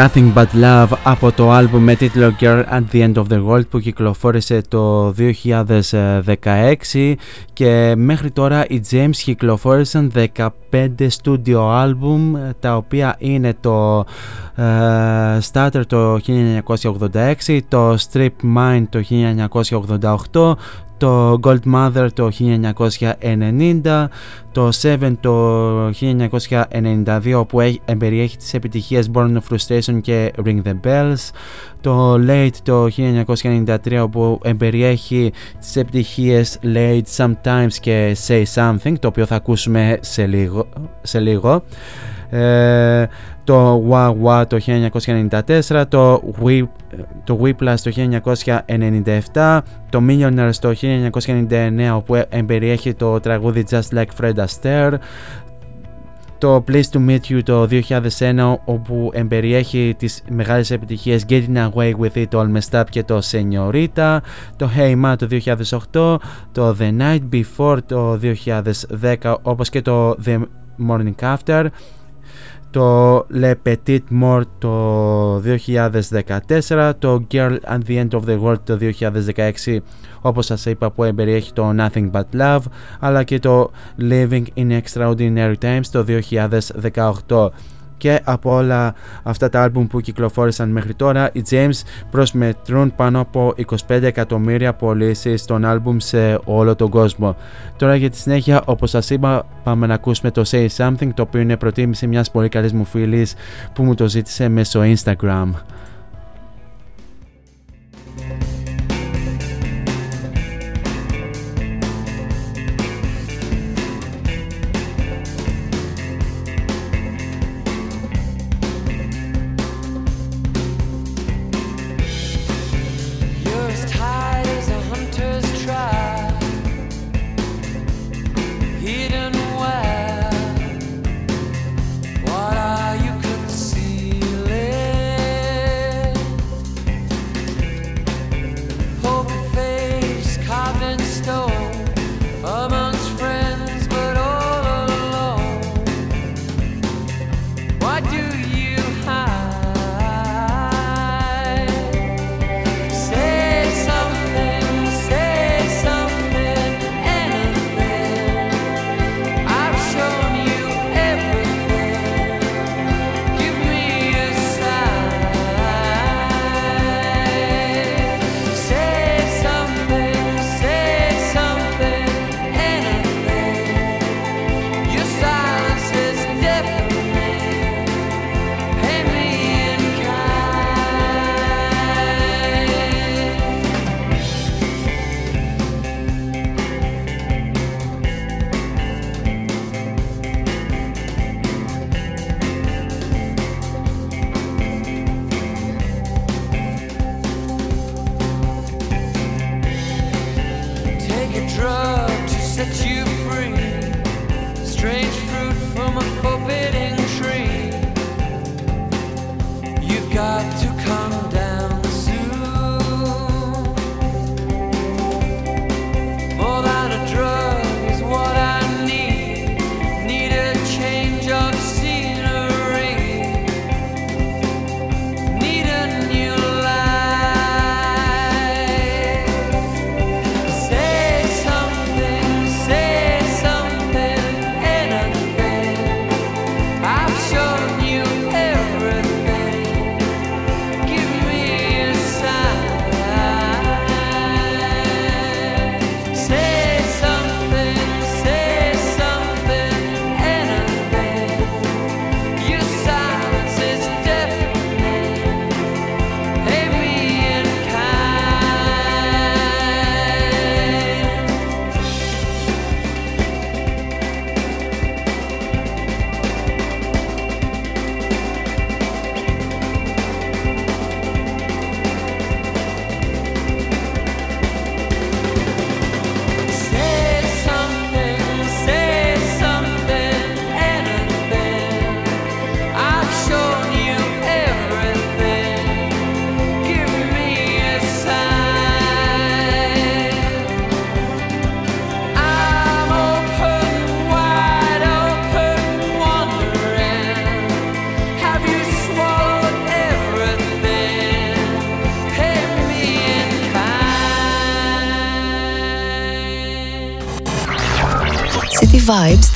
Nothing But Love από το άλμπουμ με τίτλο Girl at the End of the World που κυκλοφόρησε το 2016 και μέχρι τώρα οι James κυκλοφόρησαν 15 studio album τα οποία είναι το uh, Starter το 1986, το Strip Mine το 1988, το Gold Mother το 1990, το Seven το 1992 που εμπεριέχει τις επιτυχίες Born of Frustration και Ring the Bells, το Late το 1993 που εμπεριέχει τις επιτυχίες Late Sometimes και Say Something το οποίο θα ακούσουμε σε λίγο. Σε λίγο. Ε, το Wah Wah το 1994, το, We, το Whiplash το 1997, το Millionaires το 1999 όπου εμπεριέχει το τραγούδι Just Like Fred Astaire, το Place to Meet You το 2001 όπου εμπεριέχει τις μεγάλες επιτυχίες Getting Away With It, All Messed Up και το Señorita το Hey Ma το 2008 το The Night Before το 2010 όπως και το The Morning After το Le Petit Mort το 2014, το Girl at the End of the World το 2016 όπως σας είπα που εμπεριέχει το Nothing But Love αλλά και το Living in Extraordinary Times το 2018 και από όλα αυτά τα άλμπουμ που κυκλοφόρησαν μέχρι τώρα οι James προσμετρούν πάνω από 25 εκατομμύρια πωλήσεις των άλμπουμ σε όλο τον κόσμο. Τώρα για τη συνέχεια όπως σας είπα πάμε να ακούσουμε το Say Something το οποίο είναι προτίμηση μιας πολύ καλής μου φίλης που μου το ζήτησε μέσω Instagram.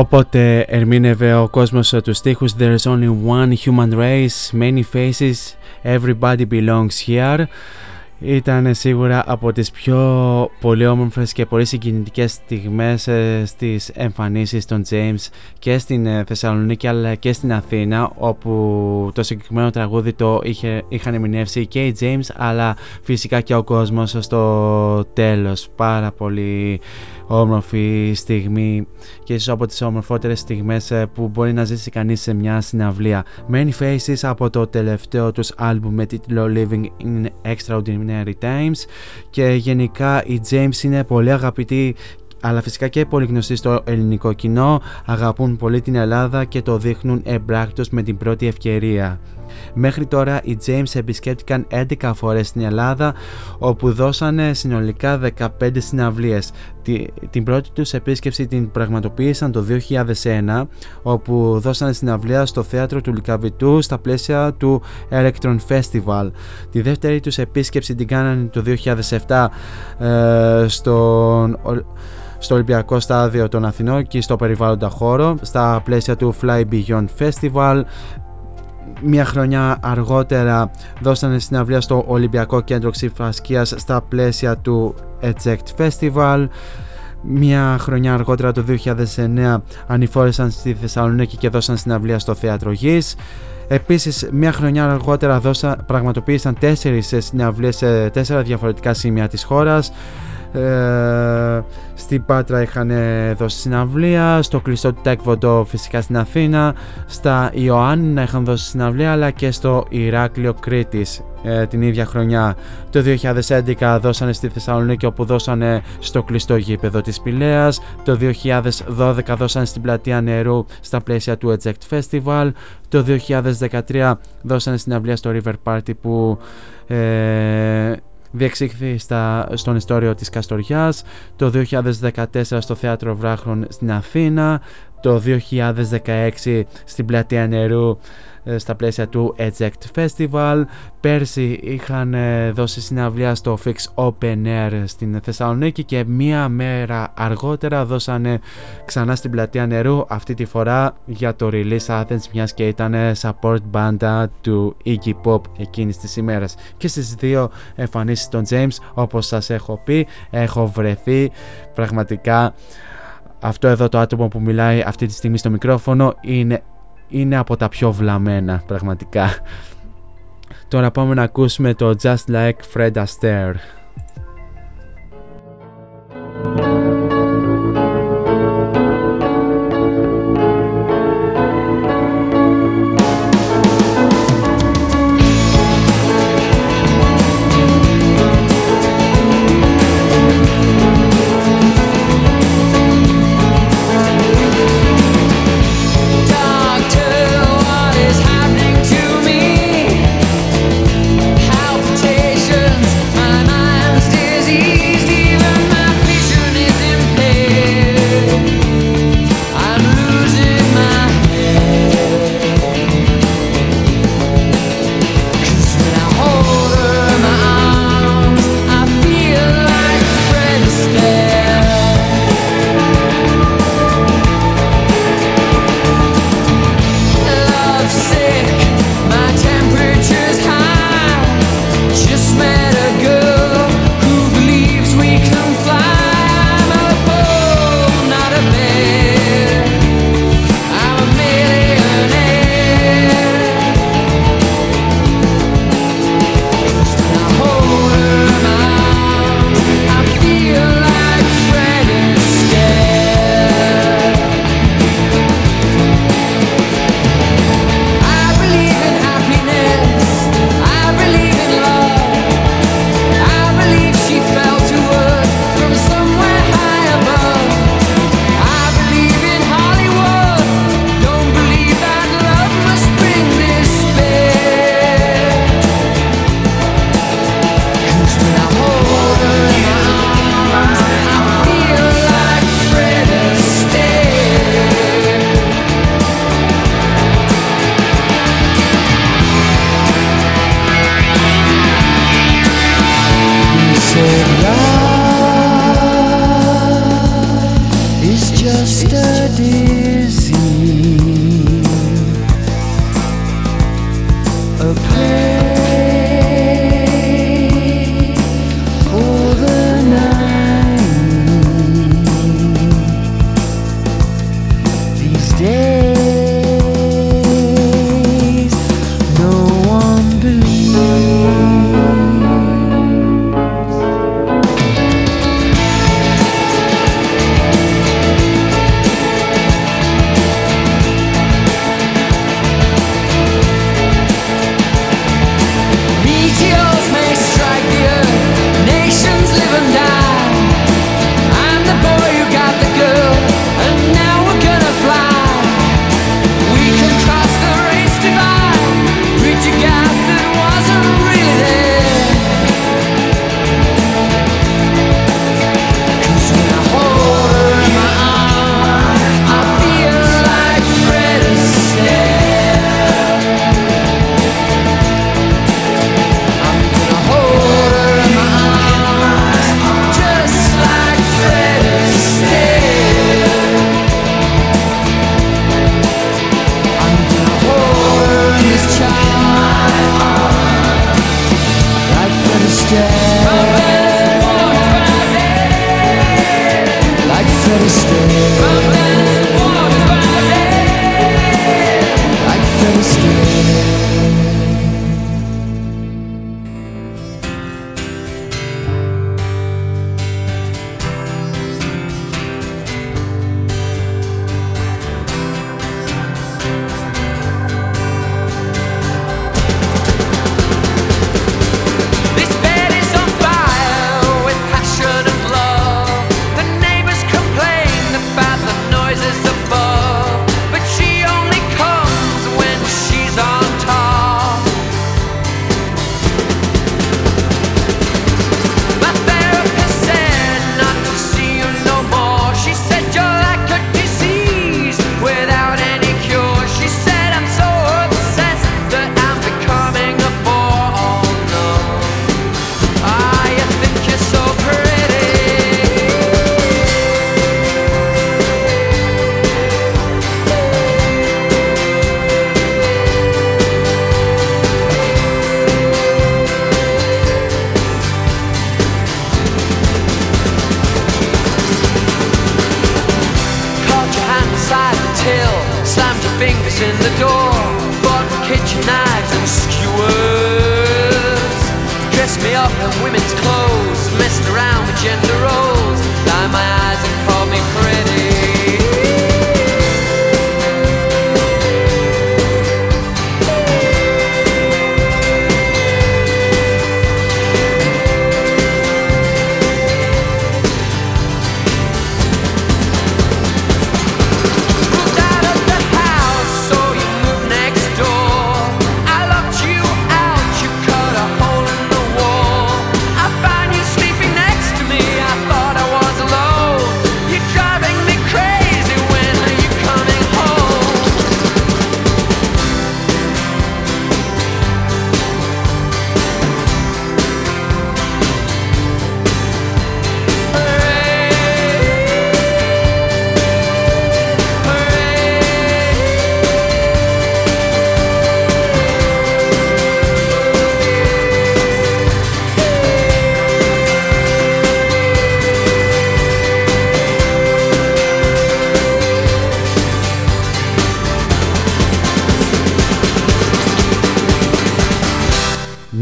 Οπότε ερμήνευε ο κόσμος τους στίχους There's only one human race, many faces, everybody belongs here ήταν σίγουρα από τις πιο πολύ όμορφες και πολύ συγκινητικές στιγμές ε, στις εμφανίσεις των James και στην ε, Θεσσαλονίκη αλλά και στην Αθήνα όπου το συγκεκριμένο τραγούδι το είχε, είχαν ερμηνεύσει και οι James αλλά φυσικά και ο κόσμος στο τέλος. Πάρα πολύ όμορφη στιγμή και ίσως από τις ομορφότερες στιγμές ε, που μπορεί να ζήσει κανείς σε μια συναυλία. Many Faces από το τελευταίο τους άλμπουμ με τίτλο Living in Extraordinary Times και γενικά οι James είναι πολύ αγαπητοί αλλά φυσικά και πολύ γνωστοί στο ελληνικό κοινό, αγαπούν πολύ την Ελλάδα και το δείχνουν εμπράκτος με την πρώτη ευκαιρία. Μέχρι τώρα οι James επισκέπτηκαν 11 φορές στην Ελλάδα όπου δώσανε συνολικά 15 συναυλίες. Την πρώτη τους επίσκεψη την πραγματοποίησαν το 2001 όπου δώσανε συναυλία στο θέατρο του Λικαβητού στα πλαίσια του Electron Festival. Τη δεύτερη τους επίσκεψη την κάνανε το 2007 ε, στον στο Ολυμπιακό Στάδιο των Αθηνών και στο περιβάλλοντα χώρο στα πλαίσια του Fly Beyond Festival μια χρονιά αργότερα δώσανε συναυλία στο Ολυμπιακό Κέντρο Ξυφασκίας στα πλαίσια του Eject Festival. Μια χρονιά αργότερα το 2009 ανηφόρεσαν στη Θεσσαλονίκη και δώσαν συναυλία στο Θέατρο Γης. Επίσης, μια χρονιά αργότερα δώσα, πραγματοποίησαν τέσσερις συναυλίες σε τέσσερα διαφορετικά σημεία της χώρας ε, στην Πάτρα είχαν δώσει συναυλία, στο κλειστό του Τέκβοντο φυσικά στην Αθήνα, στα Ιωάννινα είχαν δώσει συναυλία αλλά και στο Ηράκλειο Κρήτης ε, την ίδια χρονιά. Το 2011 δώσανε στη Θεσσαλονίκη όπου δώσανε στο κλειστό γήπεδο της Πηλέας, το 2012 δώσανε στην πλατεία νερού στα πλαίσια του Eject Festival, το 2013 δώσανε συναυλία στο River Party που ε, διεξήχθη στα, στον ιστόριο της Καστοριάς, το 2014 στο Θέατρο Βράχρων στην Αθήνα, το 2016 στην Πλατεία Νερού ε, στα πλαίσια του Eject Festival. Πέρσι είχαν ε, δώσει συναυλία στο Fix Open Air στην Θεσσαλονίκη και μία μέρα αργότερα δώσανε ξανά στην πλατεία νερού αυτή τη φορά για το Release Athens μιας και ήταν support band του Iggy Pop εκείνης της ημέρας και στις δύο εμφανίσεις των James όπως σας έχω πει έχω βρεθεί πραγματικά αυτό εδώ το άτομο που μιλάει αυτή τη στιγμή στο μικρόφωνο είναι είναι από τα πιο βλαμμένα πραγματικά. Τώρα πάμε να ακούσουμε το Just Like Fred Astaire.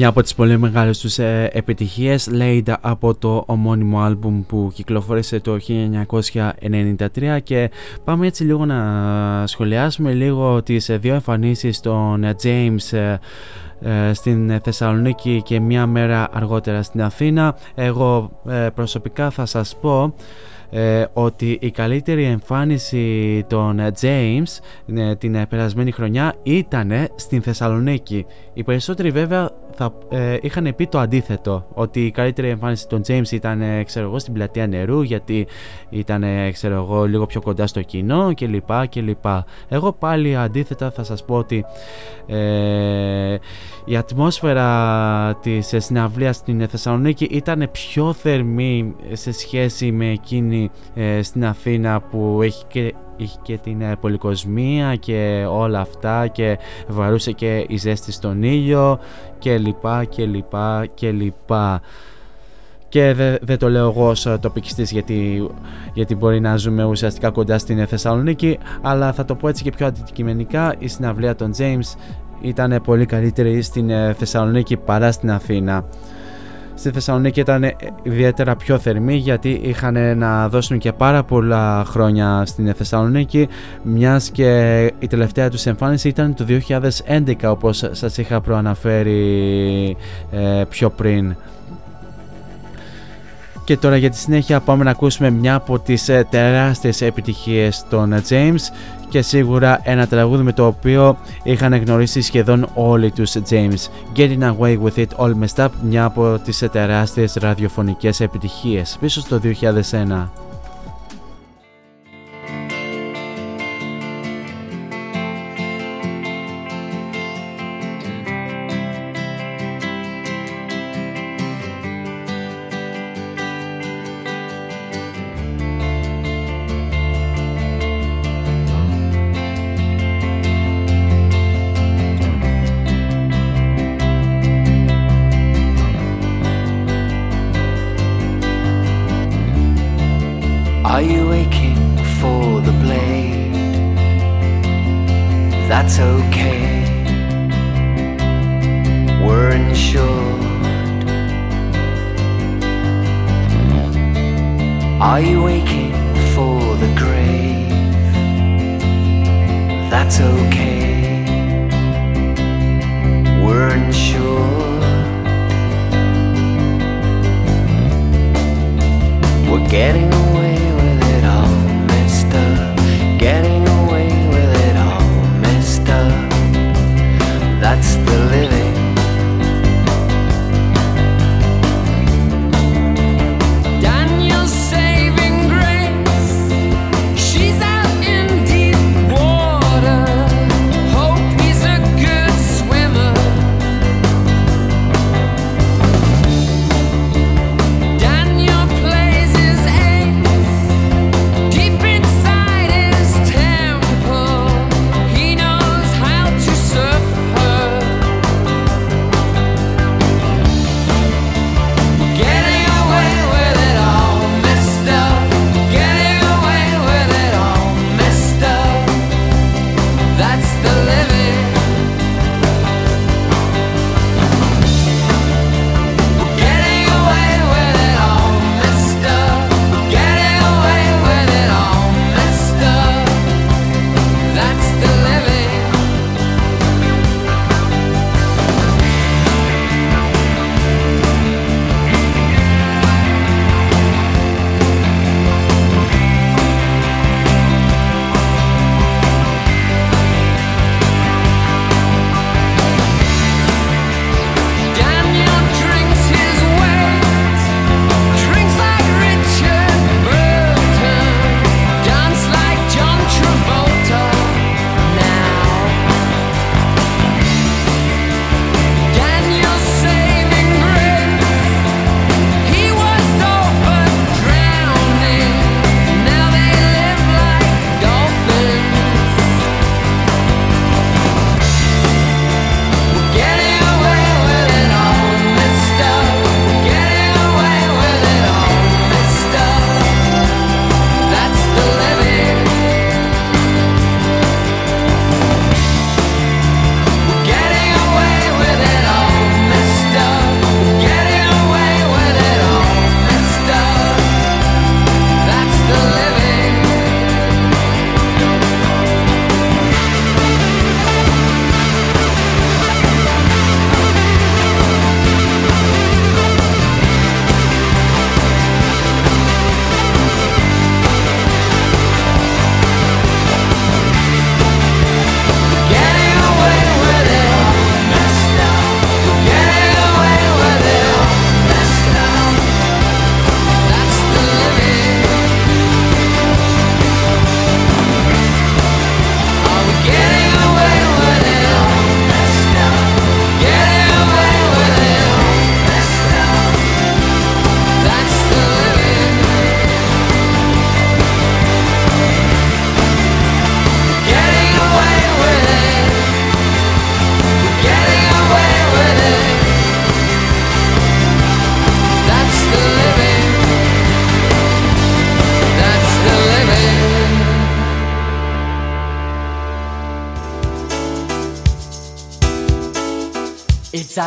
Μια από τις πολύ μεγάλες τους ε, επιτυχίες λέγεται από το ομώνυμο άλμπουμ που κυκλοφόρησε το 1993 και πάμε έτσι λίγο να σχολιάσουμε λίγο τις ε, δύο εμφανίσεις των ε, James ε, ε, στην Θεσσαλονίκη και μια μέρα αργότερα στην Αθήνα. Εγώ ε, προσωπικά θα σας πω ε, ότι η καλύτερη εμφάνιση των ε, James ε, την ε, περασμένη χρονιά ήταν στην Θεσσαλονίκη. Οι περισσότεροι βέβαια θα ε, είχαν πει το αντίθετο, ότι η καλύτερη εμφάνιση των James ήταν ε, ξέρω εγώ, στην πλατεία νερού γιατί ήταν ε, ξέρω εγώ, λίγο πιο κοντά στο κοινό κλπ. κλπ. Εγώ πάλι αντίθετα θα σας πω ότι ε, η ατμόσφαιρα της ε, συναυλίας στην Θεσσαλονίκη ήταν πιο θερμή σε σχέση με εκείνη ε, στην Αθήνα που έχει και είχε και την ε, πολυκοσμία και όλα αυτά και βαρούσε και η ζέστη στον ήλιο και λοιπά και λοιπά και λοιπά. Και δεν δε το λέω εγώ ως τοπικιστής γιατί, γιατί μπορεί να ζούμε ουσιαστικά κοντά στην Θεσσαλονίκη αλλά θα το πω έτσι και πιο αντικειμενικά η συναυλία των James ήταν πολύ καλύτερη στην ε, Θεσσαλονίκη παρά στην Αθήνα στη Θεσσαλονίκη ήταν ιδιαίτερα πιο θερμή γιατί είχαν να δώσουν και πάρα πολλά χρόνια στην Θεσσαλονίκη μιας και η τελευταία τους εμφάνιση ήταν το 2011 όπως σας είχα προαναφέρει ε, πιο πριν. Και τώρα για τη συνέχεια πάμε να ακούσουμε μια από τις ε, τεράστιες επιτυχίες των ε, James και σίγουρα ένα τραγούδι με το οποίο είχαν γνωρίσει σχεδόν όλοι τους James. Getting Away With It All Messed Up, μια από τις ε, τεράστιες ραδιοφωνικές επιτυχίες πίσω στο 2001. That's okay.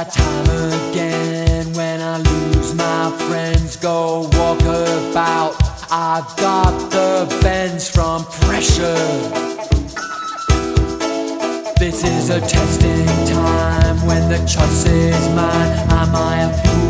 that time again when I lose my friends, go walk about. I've got the bends from pressure. This is a testing time when the choice is mine. Am I a fool?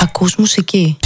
Ακούς μουσική.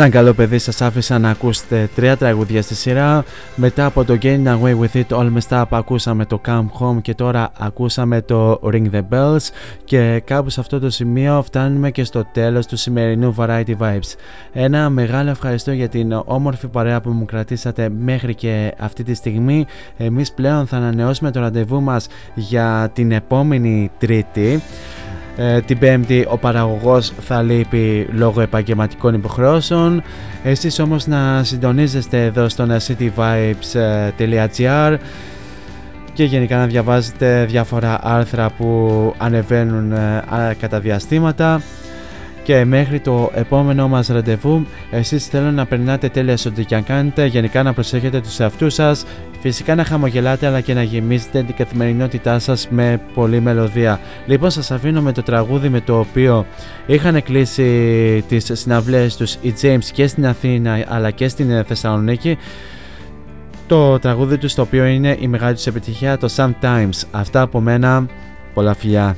Σαν καλό παιδί σας άφησα να ακούσετε τρία τραγούδια στη σειρά. Μετά από το Getting Away With It All Messed Up ακούσαμε το Come Home και τώρα ακούσαμε το Ring The Bells. Και κάπου σε αυτό το σημείο φτάνουμε και στο τέλος του σημερινού Variety Vibes. Ένα μεγάλο ευχαριστώ για την όμορφη παρέα που μου κρατήσατε μέχρι και αυτή τη στιγμή. Εμείς πλέον θα ανανεώσουμε το ραντεβού μας για την επόμενη Τρίτη ε, την Πέμπτη ο παραγωγός θα λείπει λόγω επαγγελματικών υποχρεώσεων. Εσείς όμως να συντονίζεστε εδώ στο cityvibes.gr και γενικά να διαβάζετε διάφορα άρθρα που ανεβαίνουν ε, α, κατά διαστήματα. Και μέχρι το επόμενο μας ραντεβού, εσείς θέλω να περνάτε τέλεια σε ό,τι και αν κάνετε, γενικά να προσέχετε τους εαυτούς σας, φυσικά να χαμογελάτε αλλά και να γεμίζετε την καθημερινότητά σας με πολλή μελωδία. Λοιπόν σας αφήνω με το τραγούδι με το οποίο είχαν κλείσει τις συναυλίες τους οι James και στην Αθήνα αλλά και στην Θεσσαλονίκη το τραγούδι τους το οποίο είναι η μεγάλη τους επιτυχία το Sometimes. Αυτά από μένα, πολλά φιλιά.